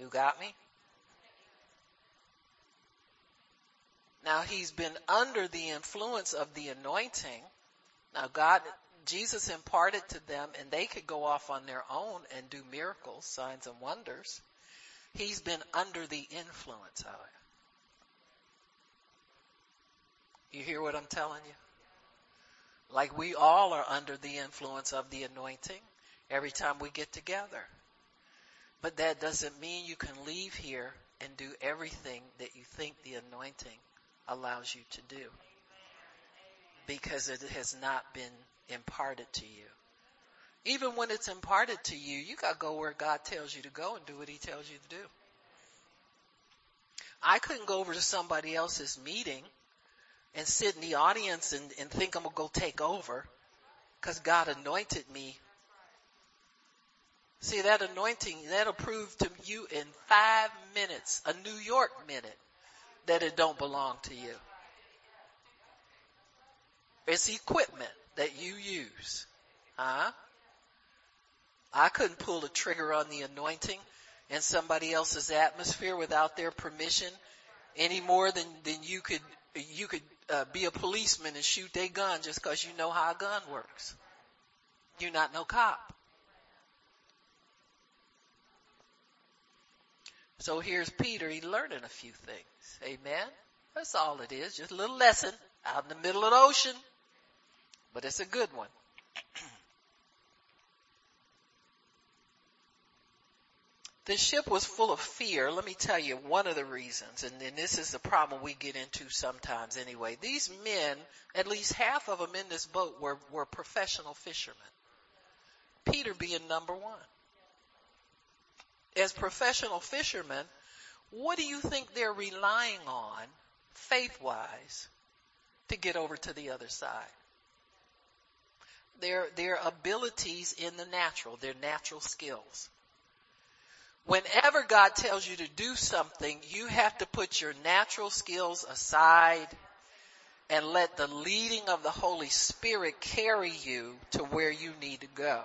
Who got me? Now he's been under the influence of the anointing now God, Jesus imparted to them and they could go off on their own and do miracles, signs and wonders. He's been under the influence of it. You hear what I'm telling you? Like we all are under the influence of the anointing every time we get together. But that doesn't mean you can leave here and do everything that you think the anointing allows you to do because it has not been imparted to you. Even when it's imparted to you, you gotta go where God tells you to go and do what He tells you to do. I couldn't go over to somebody else's meeting and sit in the audience and, and think I'm gonna go take over because God anointed me. See that anointing, that'll prove to you in five minutes, a New York minute, that it don't belong to you. It's equipment that you use. Huh? I couldn't pull the trigger on the anointing in somebody else's atmosphere without their permission any more than, than you could, you could uh, be a policeman and shoot their gun just cause you know how a gun works. You're not no cop. So here's Peter. He's learning a few things. Amen. That's all it is. Just a little lesson out in the middle of the ocean but it's a good one. the ship was full of fear. Let me tell you one of the reasons, and, and this is the problem we get into sometimes anyway. These men, at least half of them in this boat were, were professional fishermen. Peter being number one. As professional fishermen, what do you think they're relying on, faith-wise, to get over to the other side? Their, their abilities in the natural, their natural skills. Whenever God tells you to do something, you have to put your natural skills aside and let the leading of the Holy Spirit carry you to where you need to go.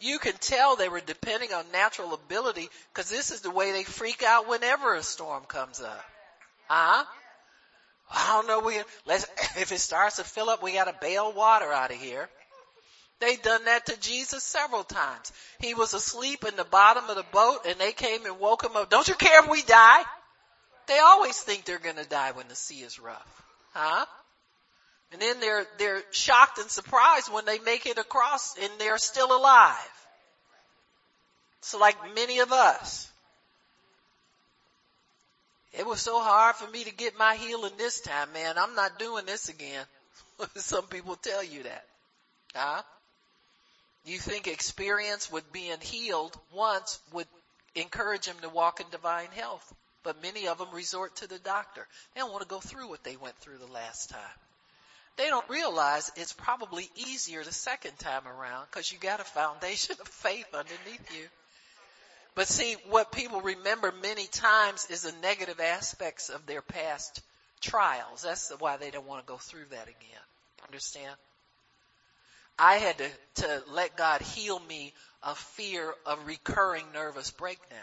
You can tell they were depending on natural ability because this is the way they freak out whenever a storm comes up. Huh? I don't know. We let's if it starts to fill up, we got to bail water out of here. They done that to Jesus several times. He was asleep in the bottom of the boat and they came and woke him up. Don't you care if we die? They always think they're gonna die when the sea is rough. Huh? And then they're, they're shocked and surprised when they make it across and they're still alive. So like many of us. It was so hard for me to get my healing this time, man. I'm not doing this again. Some people tell you that. Huh? You think experience with being healed once would encourage them to walk in divine health. But many of them resort to the doctor. They don't want to go through what they went through the last time. They don't realize it's probably easier the second time around because you got a foundation of faith underneath you. But see, what people remember many times is the negative aspects of their past trials. That's why they don't want to go through that again. Understand? I had to, to let God heal me of fear of recurring nervous breakdown.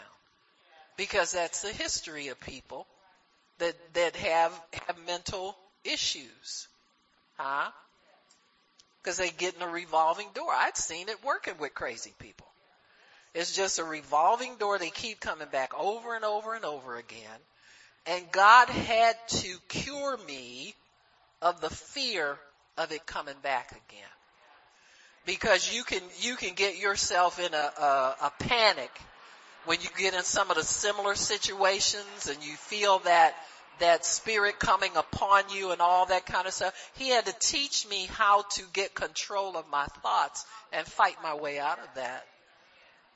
Because that's the history of people that, that have, have mental issues. Huh? Because they get in a revolving door. I'd seen it working with crazy people. It's just a revolving door. They keep coming back over and over and over again. And God had to cure me of the fear of it coming back again because you can you can get yourself in a, a, a panic when you get in some of the similar situations and you feel that that spirit coming upon you and all that kind of stuff. He had to teach me how to get control of my thoughts and fight my way out of that.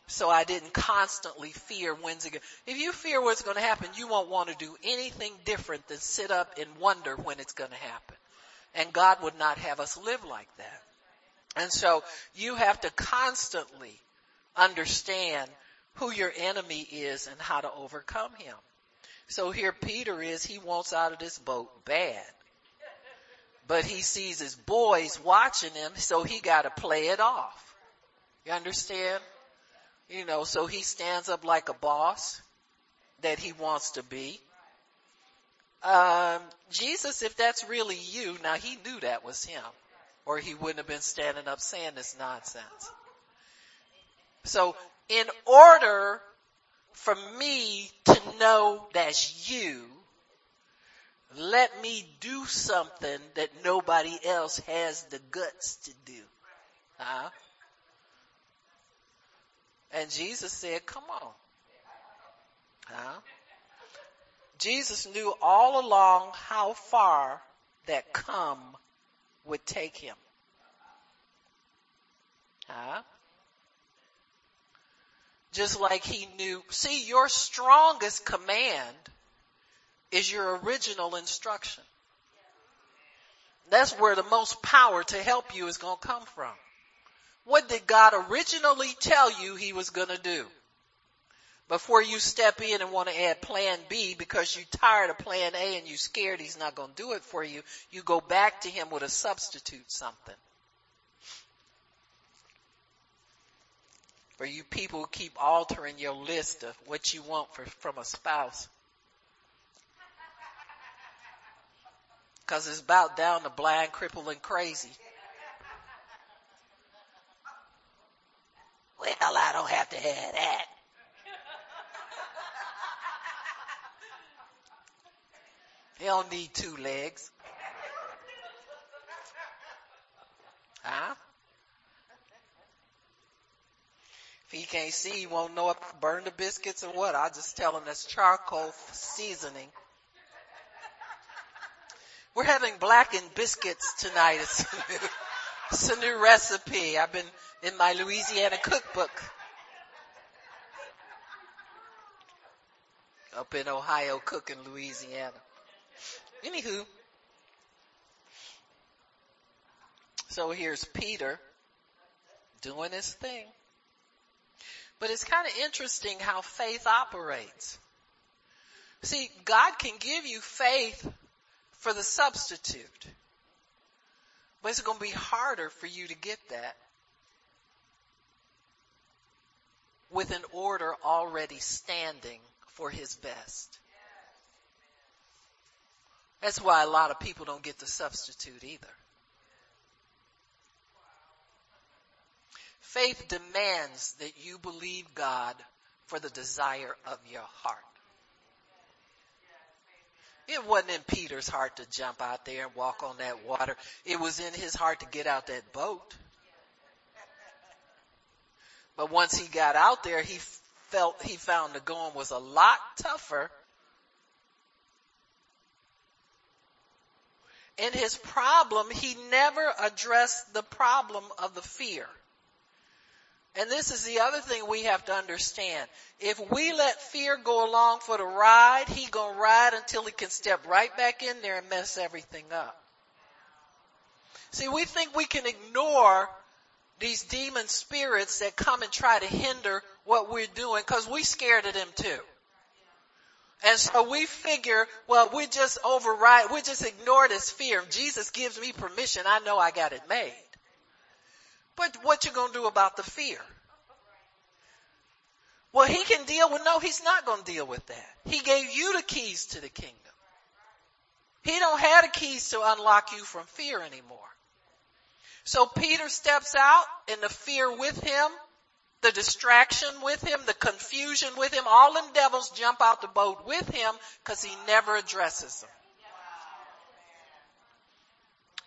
So I didn't constantly fear when's it going If you fear what's going to happen, you won't want to do anything different than sit up and wonder when it's going to happen. And God would not have us live like that. And so you have to constantly understand who your enemy is and how to overcome him. So here Peter is, he wants out of this boat bad. But he sees his boys watching him, so he gotta play it off. You understand? You know, so he stands up like a boss that he wants to be. Um, Jesus, if that's really you, now he knew that was him or he wouldn't have been standing up saying this nonsense. So in order for me to know that's you, let me do something that nobody else has the guts to do. Huh? And Jesus said, come on. Huh? Jesus knew all along how far that come would take him. Huh? Just like he knew, see, your strongest command is your original instruction. That's where the most power to help you is going to come from. What did God originally tell you he was going to do? Before you step in and want to add plan B because you're tired of plan A and you're scared he's not going to do it for you, you go back to him with a substitute something. For you people who keep altering your list of what you want for, from a spouse. Cause it's about down to blind, crippled, and crazy. Well, I don't have to have that. He don't need two legs. Huh? If He can't see, he won't know if I burn the biscuits or what. I just tell him that's charcoal seasoning. We're having blackened biscuits tonight. It's a new, it's a new recipe. I've been in my Louisiana cookbook. Up in Ohio, cooking Louisiana. Anywho, so here's Peter doing his thing. But it's kind of interesting how faith operates. See, God can give you faith for the substitute. But it's going to be harder for you to get that with an order already standing for his best. That's why a lot of people don't get the substitute either. Faith demands that you believe God for the desire of your heart. It wasn't in Peter's heart to jump out there and walk on that water. It was in his heart to get out that boat. But once he got out there, he felt, he found the going was a lot tougher. In his problem, he never addressed the problem of the fear. And this is the other thing we have to understand. If we let fear go along for the ride, he gonna ride until he can step right back in there and mess everything up. See, we think we can ignore these demon spirits that come and try to hinder what we're doing because we're scared of them too. And so we figure, well, we just override, we just ignore this fear. Jesus gives me permission. I know I got it made. But what you gonna do about the fear? Well, he can deal with, no, he's not gonna deal with that. He gave you the keys to the kingdom. He don't have the keys to unlock you from fear anymore. So Peter steps out and the fear with him, the distraction with him, the confusion with him, all them devils jump out the boat with him because he never addresses them.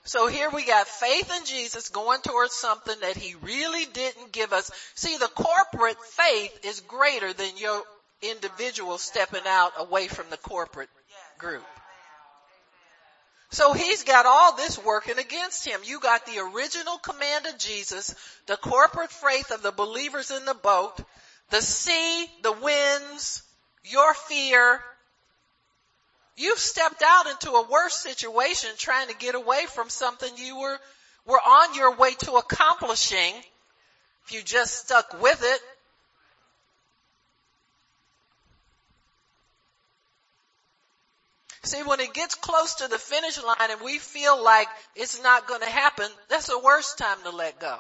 So here we got faith in Jesus going towards something that he really didn't give us. See, the corporate faith is greater than your individual stepping out away from the corporate group. So he's got all this working against him. You got the original command of Jesus, the corporate faith of the believers in the boat, the sea, the winds, your fear, You've stepped out into a worse situation trying to get away from something you were, were on your way to accomplishing. If you just stuck with it, See, when it gets close to the finish line and we feel like it's not going to happen, that's the worst time to let go.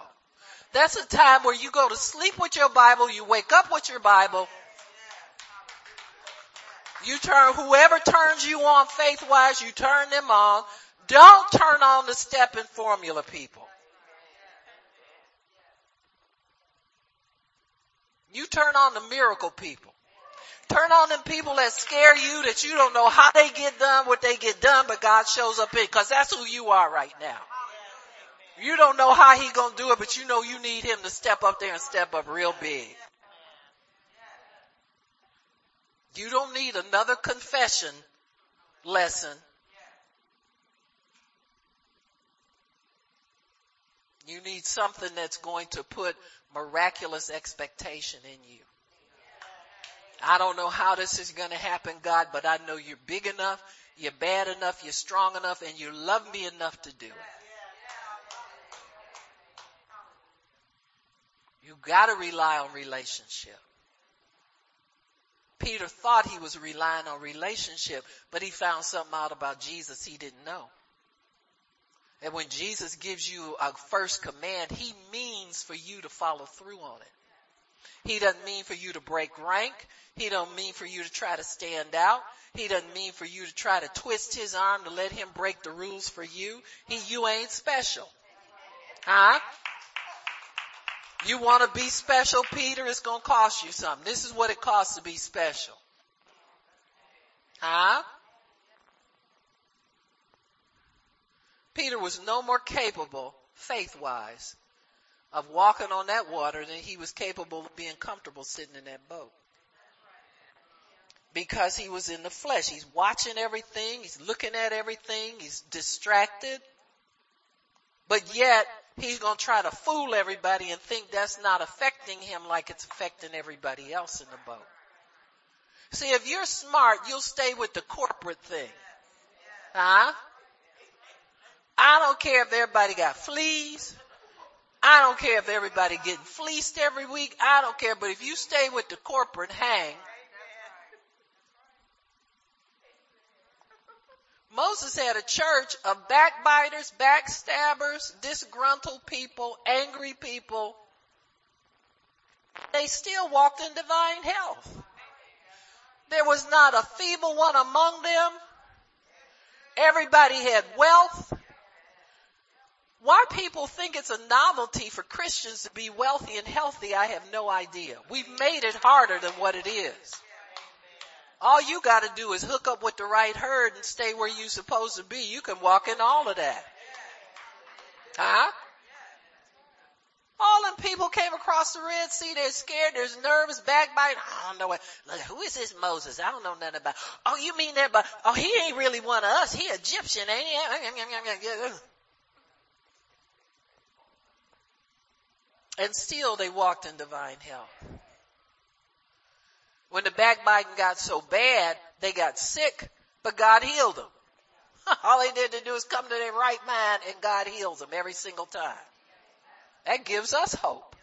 That's a time where you go to sleep with your Bible, you wake up with your Bible, you turn, whoever turns you on faith wise, you turn them on. Don't turn on the step and formula people. You turn on the miracle people. Turn on them people that scare you that you don't know how they get done, what they get done, but God shows up in, cause that's who you are right now. You don't know how he gonna do it, but you know you need him to step up there and step up real big. You don't need another confession lesson. You need something that's going to put miraculous expectation in you. I don't know how this is going to happen, God, but I know you're big enough, you're bad enough, you're strong enough, and you love me enough to do it. You gotta rely on relationship. Peter thought he was relying on relationship, but he found something out about Jesus he didn't know. And when Jesus gives you a first command, he means for you to follow through on it. He doesn't mean for you to break rank. He don't mean for you to try to stand out. He doesn't mean for you to try to twist his arm to let him break the rules for you. He, you ain't special. Huh? You want to be special, Peter? It's going to cost you something. This is what it costs to be special. Huh? Peter was no more capable, faith-wise, of walking on that water than he was capable of being comfortable sitting in that boat. Because he was in the flesh. He's watching everything. He's looking at everything. He's distracted. But yet, he's gonna try to fool everybody and think that's not affecting him like it's affecting everybody else in the boat. See, if you're smart, you'll stay with the corporate thing. Huh? I don't care if everybody got fleas. I don't care if everybody getting fleeced every week. I don't care. But if you stay with the corporate hang, Moses had a church of backbiters, backstabbers, disgruntled people, angry people. They still walked in divine health. There was not a feeble one among them. Everybody had wealth. Why people think it's a novelty for Christians to be wealthy and healthy, I have no idea. We've made it harder than what it is. All you gotta do is hook up with the right herd and stay where you're supposed to be. You can walk in all of that. Huh? All them people came across the Red Sea. They're scared. There's nervous, backbite. I don't know what. Look, who is this Moses? I don't know nothing about. Oh, you mean that? But oh, he ain't really one of us. He Egyptian, ain't he? And still, they walked in divine health. When the backbiting got so bad, they got sick, but God healed them. All they did to do is come to their right mind, and God heals them every single time. That gives us hope.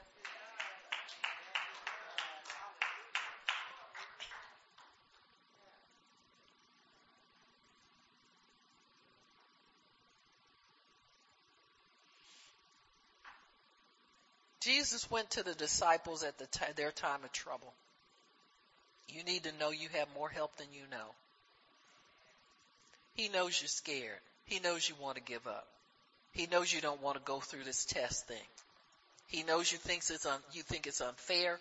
Jesus went to the disciples at the t- their time of trouble. You need to know you have more help than you know. He knows you're scared. He knows you want to give up. He knows you don't want to go through this test thing. He knows you thinks it's un, you think it's unfair.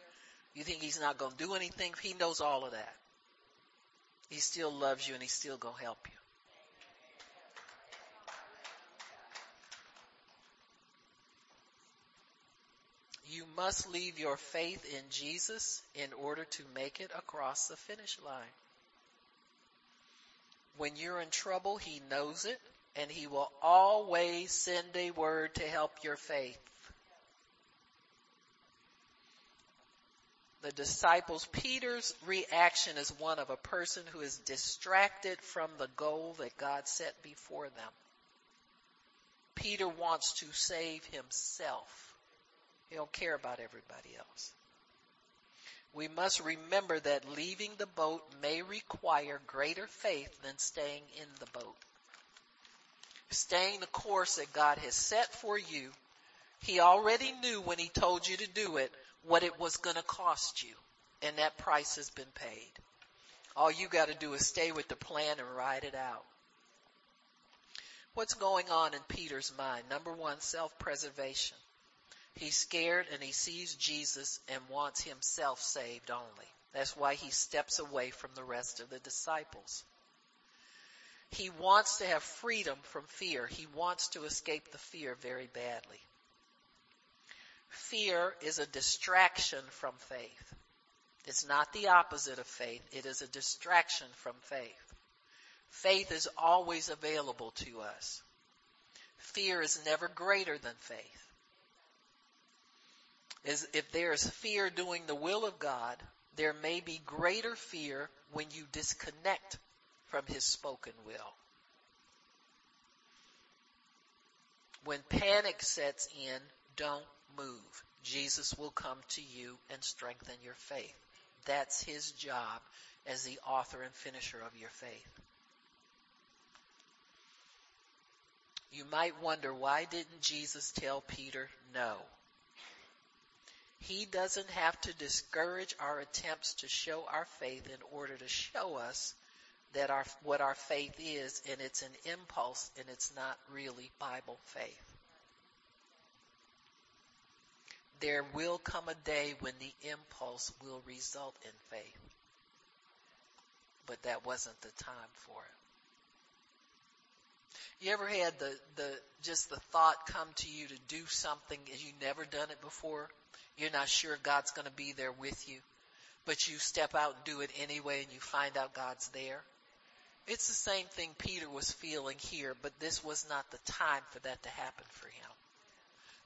You think he's not going to do anything. He knows all of that. He still loves you and he's still going to help you. You must leave your faith in Jesus in order to make it across the finish line. When you're in trouble, He knows it and He will always send a word to help your faith. the disciples, Peter's reaction is one of a person who is distracted from the goal that God set before them. Peter wants to save himself. He don't care about everybody else. We must remember that leaving the boat may require greater faith than staying in the boat. Staying the course that God has set for you, He already knew when He told you to do it what it was going to cost you. And that price has been paid. All you got to do is stay with the plan and ride it out. What's going on in Peter's mind? Number one, self-preservation. He's scared and he sees Jesus and wants himself saved only. That's why he steps away from the rest of the disciples. He wants to have freedom from fear. He wants to escape the fear very badly. Fear is a distraction from faith. It's not the opposite of faith. It is a distraction from faith. Faith is always available to us. Fear is never greater than faith. Is if there is fear doing the will of God, there may be greater fear when you disconnect from His spoken will. When panic sets in, don't move. Jesus will come to you and strengthen your faith. That's his job as the author and finisher of your faith. You might wonder why didn't Jesus tell Peter no? He doesn't have to discourage our attempts to show our faith in order to show us that our, what our faith is and it's an impulse and it's not really Bible faith there will come a day when the impulse will result in faith. But that wasn't the time for it. You ever had the, the, just the thought come to you to do something and you never done it before? You're not sure God's gonna be there with you, but you step out and do it anyway and you find out God's there. It's the same thing Peter was feeling here, but this was not the time for that to happen for him.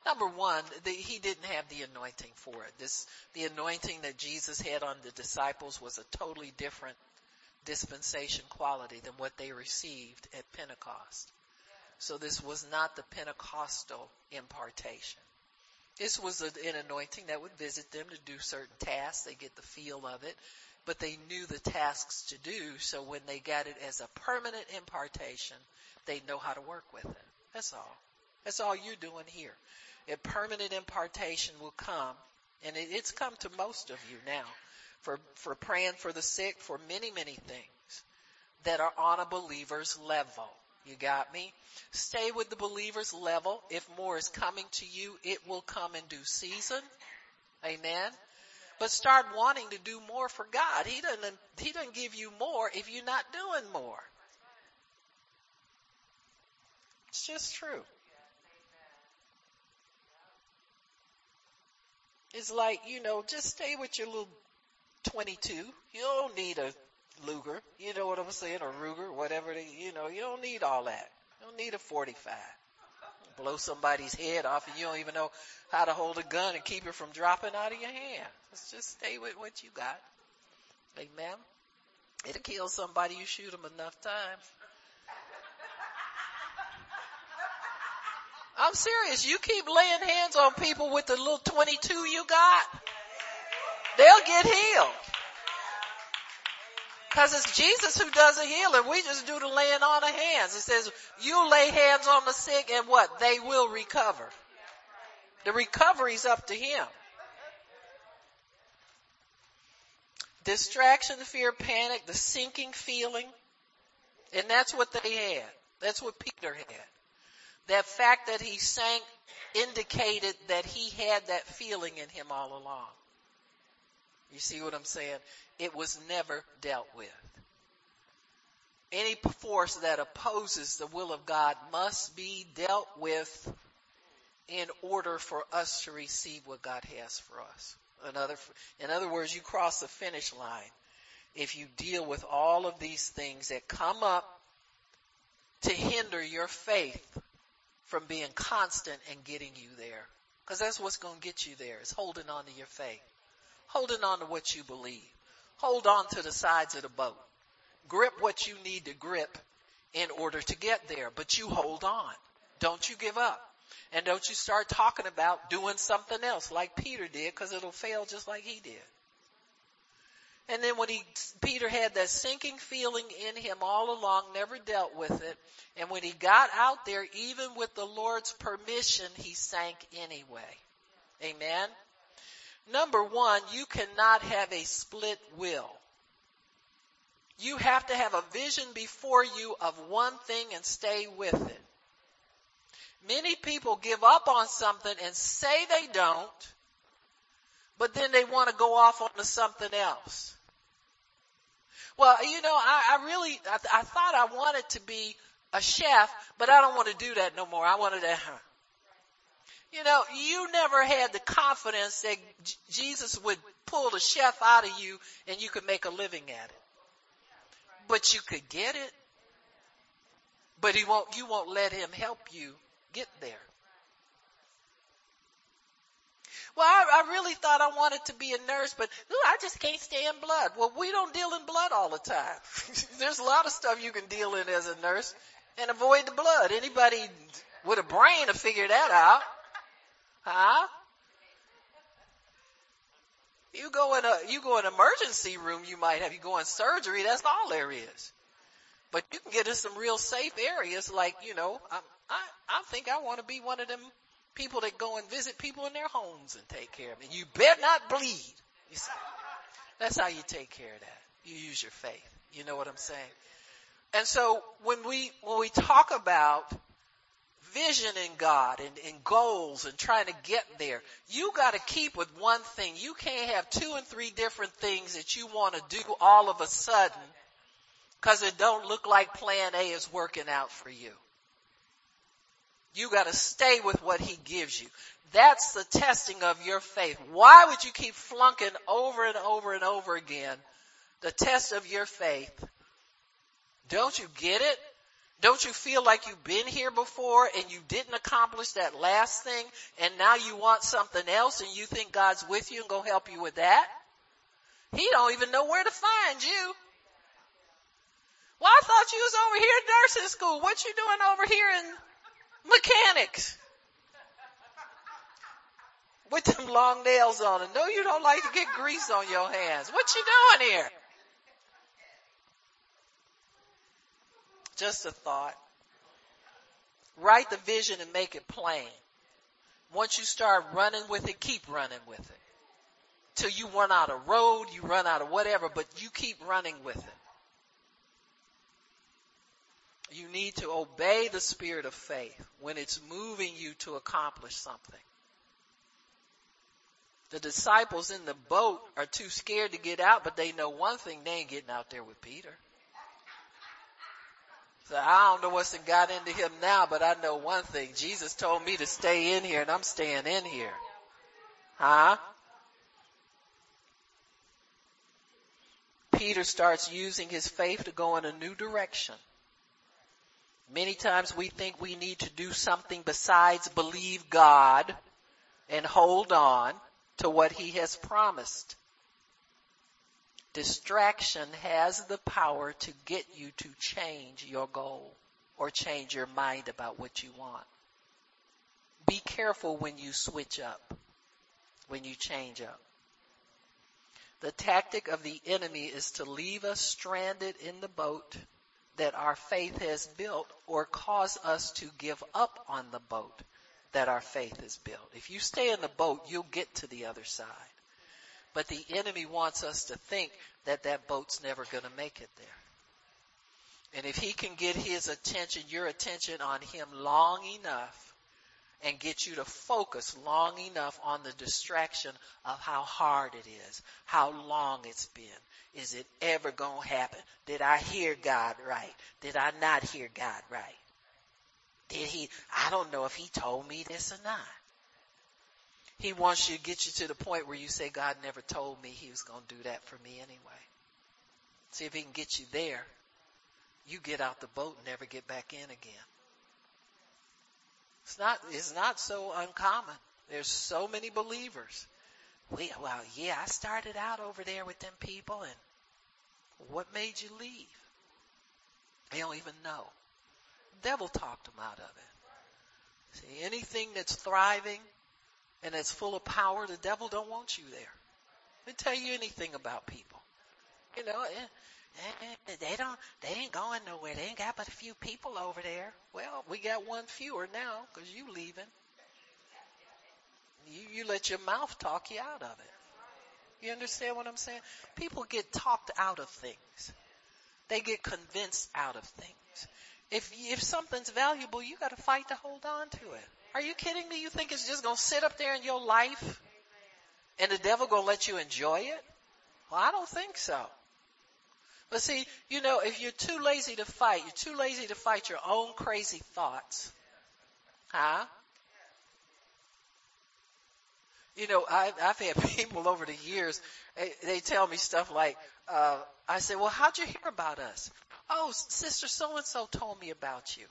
Number one, the, he didn't have the anointing for it. This, the anointing that Jesus had on the disciples was a totally different dispensation quality than what they received at Pentecost. So this was not the Pentecostal impartation. This was an anointing that would visit them to do certain tasks. They get the feel of it, but they knew the tasks to do. So when they got it as a permanent impartation, they know how to work with it. That's all. That's all you're doing here. A permanent impartation will come, and it, it's come to most of you now, for, for praying for the sick, for many, many things that are on a believer's level. You got me? Stay with the believer's level. If more is coming to you, it will come in due season. Amen. But start wanting to do more for God. He doesn't, He doesn't give you more if you're not doing more. It's just true. It's like, you know, just stay with your little 22. You don't need a Luger. You know what I'm saying? Or Ruger, whatever they, you know, you don't need all that. You don't need a 45. Blow somebody's head off and you don't even know how to hold a gun and keep it from dropping out of your hand. Let's just stay with what you got. Amen. It'll kill somebody you shoot them enough times. I'm serious. You keep laying hands on people with the little 22 you got, they'll get healed. Cause it's Jesus who does the healing. We just do the laying on of hands. It says, you lay hands on the sick and what? They will recover. The recovery's up to Him. Distraction, fear, panic, the sinking feeling. And that's what they had. That's what Peter had. That fact that he sank indicated that he had that feeling in him all along. You see what I'm saying? It was never dealt with. Any force that opposes the will of God must be dealt with in order for us to receive what God has for us. In other, in other words, you cross the finish line if you deal with all of these things that come up to hinder your faith from being constant and getting you there. Cause that's what's going to get you there is holding on to your faith. Holding on to what you believe. Hold on to the sides of the boat. Grip what you need to grip in order to get there, but you hold on. Don't you give up. And don't you start talking about doing something else like Peter did because it'll fail just like he did. And then when he, Peter had that sinking feeling in him all along, never dealt with it. And when he got out there, even with the Lord's permission, he sank anyway. Amen. Number one, you cannot have a split will. You have to have a vision before you of one thing and stay with it. Many people give up on something and say they don't, but then they want to go off onto something else. Well, you know, I, I really, I, I, thought I wanted to be a chef, but I don't want to do that no more. I wanted to, you know, you never had the confidence that Jesus would pull the chef out of you and you could make a living at it. But you could get it. But he won't, you won't let him help you get there. Well, I, I really thought I wanted to be a nurse, but ooh, I just can't stand blood. Well, we don't deal in blood all the time. There's a lot of stuff you can deal in as a nurse and avoid the blood. Anybody with a brain to figure that out. Huh? You go in a, you go in emergency room, you might have, you go in surgery, that's all there is. But you can get in some real safe areas like, you know, I, I, I think I want to be one of them people that go and visit people in their homes and take care of them. You better not bleed. You see? That's how you take care of that. You use your faith. You know what I'm saying? And so when we, when we talk about vision in God and, and goals and trying to get there, you gotta keep with one thing. You can't have two and three different things that you want to do all of a sudden because it don't look like plan A is working out for you. You gotta stay with what he gives you. That's the testing of your faith. Why would you keep flunking over and over and over again the test of your faith? Don't you get it? Don't you feel like you've been here before and you didn't accomplish that last thing and now you want something else and you think God's with you and go help you with that? He don't even know where to find you. Well, I thought you was over here in nursing school. What you doing over here in mechanics? With them long nails on and no you don't like to get grease on your hands. What you doing here? Just a thought. Write the vision and make it plain. Once you start running with it, keep running with it. Till you run out of road, you run out of whatever, but you keep running with it. You need to obey the spirit of faith when it's moving you to accomplish something. The disciples in the boat are too scared to get out, but they know one thing, they ain't getting out there with Peter. So I don't know what's got into him now, but I know one thing. Jesus told me to stay in here and I'm staying in here. Huh? Peter starts using his faith to go in a new direction. Many times we think we need to do something besides believe God and hold on to what he has promised. Distraction has the power to get you to change your goal or change your mind about what you want. Be careful when you switch up, when you change up. The tactic of the enemy is to leave us stranded in the boat that our faith has built or cause us to give up on the boat that our faith has built. If you stay in the boat, you'll get to the other side. But the enemy wants us to think that that boat's never going to make it there. And if he can get his attention, your attention on him long enough and get you to focus long enough on the distraction of how hard it is, how long it's been. Is it ever going to happen? Did I hear God right? Did I not hear God right? Did he, I don't know if he told me this or not. He wants you to get you to the point where you say, God never told me he was going to do that for me anyway. See if he can get you there. You get out the boat and never get back in again. It's not, it's not so uncommon. There's so many believers. We, well, yeah, I started out over there with them people and what made you leave? They don't even know. The devil talked them out of it. See, anything that's thriving, and it's full of power, the devil don't want you there. Me tell you anything about people. You know, eh, eh, they don't, they ain't going nowhere. They ain't got but a few people over there. Well, we got one fewer now because you leaving. You, you let your mouth talk you out of it. You understand what I'm saying? People get talked out of things. They get convinced out of things. If, if something's valuable, you gotta fight to hold on to it. Are you kidding me? You think it's just gonna sit up there in your life and the devil gonna let you enjoy it? Well, I don't think so. But see, you know, if you're too lazy to fight, you're too lazy to fight your own crazy thoughts. Huh? You know, I've, I've had people over the years, they, they tell me stuff like, uh, I say, well, how'd you hear about us? Oh, sister so and so told me about you.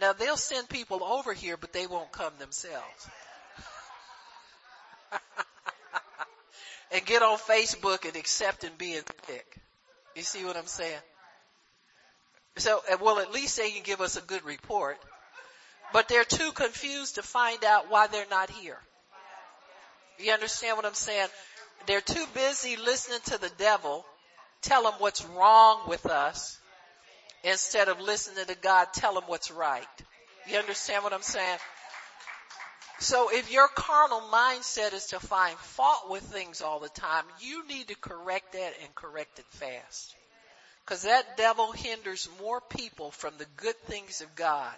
Now they'll send people over here, but they won't come themselves. and get on Facebook and accept and be being sick. You see what I'm saying? So, uh, well, at least they can give us a good report. But they're too confused to find out why they're not here. You understand what I'm saying? They're too busy listening to the devil tell them what's wrong with us instead of listening to God tell them what's right. You understand what I'm saying? So if your carnal mindset is to find fault with things all the time, you need to correct that and correct it fast. Cause that devil hinders more people from the good things of God.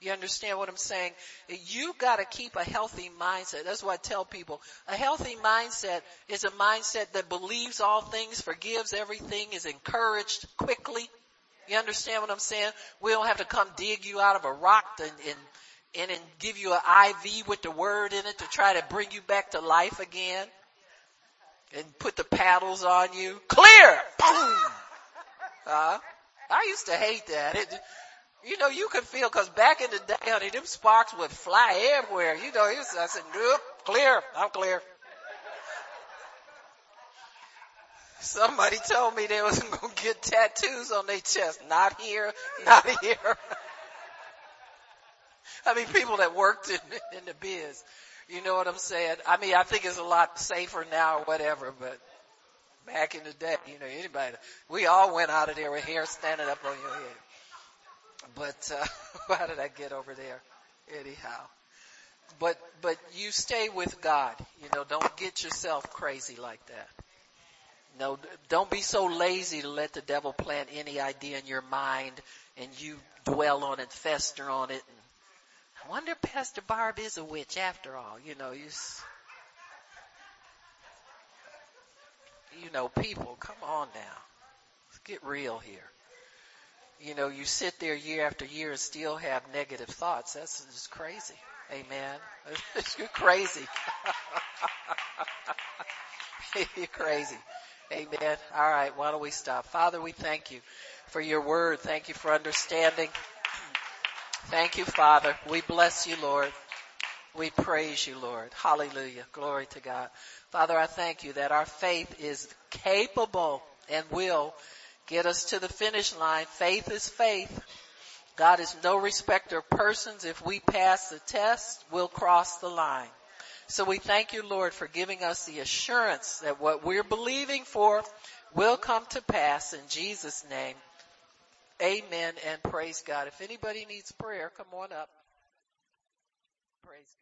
You understand what I'm saying? You gotta keep a healthy mindset. That's what I tell people. A healthy mindset is a mindset that believes all things, forgives everything, is encouraged quickly, You understand what I'm saying? We don't have to come dig you out of a rock and, and, and, and give you an IV with the word in it to try to bring you back to life again. And put the paddles on you. Clear! Boom! Uh, I used to hate that. It, you know, you could feel, cause back in the day, honey, them sparks would fly everywhere. You know, I said, nope, clear, I'm clear. Somebody told me they wasn't gonna get tattoos on their chest. Not here, not here. I mean, people that worked in, in the biz. You know what I'm saying? I mean, I think it's a lot safer now or whatever, but back in the day, you know, anybody, we all went out of there with hair standing up on your head. But, uh, how did I get over there? Anyhow. But, but you stay with God. You know, don't get yourself crazy like that. No, don't be so lazy to let the devil plant any idea in your mind and you dwell on it, fester on it. And I wonder if Pastor Barb is a witch after all. You know, you, you know, people, come on now. Let's get real here. You know, you sit there year after year and still have negative thoughts. That's just crazy. Amen. You're crazy. You're crazy. Amen. All right. Why don't we stop? Father, we thank you for your word. Thank you for understanding. Thank you, Father. We bless you, Lord. We praise you, Lord. Hallelujah. Glory to God. Father, I thank you that our faith is capable and will get us to the finish line. Faith is faith. God is no respecter of persons. If we pass the test, we'll cross the line. So we thank you, Lord, for giving us the assurance that what we're believing for will come to pass in Jesus' name. Amen and praise God. If anybody needs prayer, come on up. Praise God.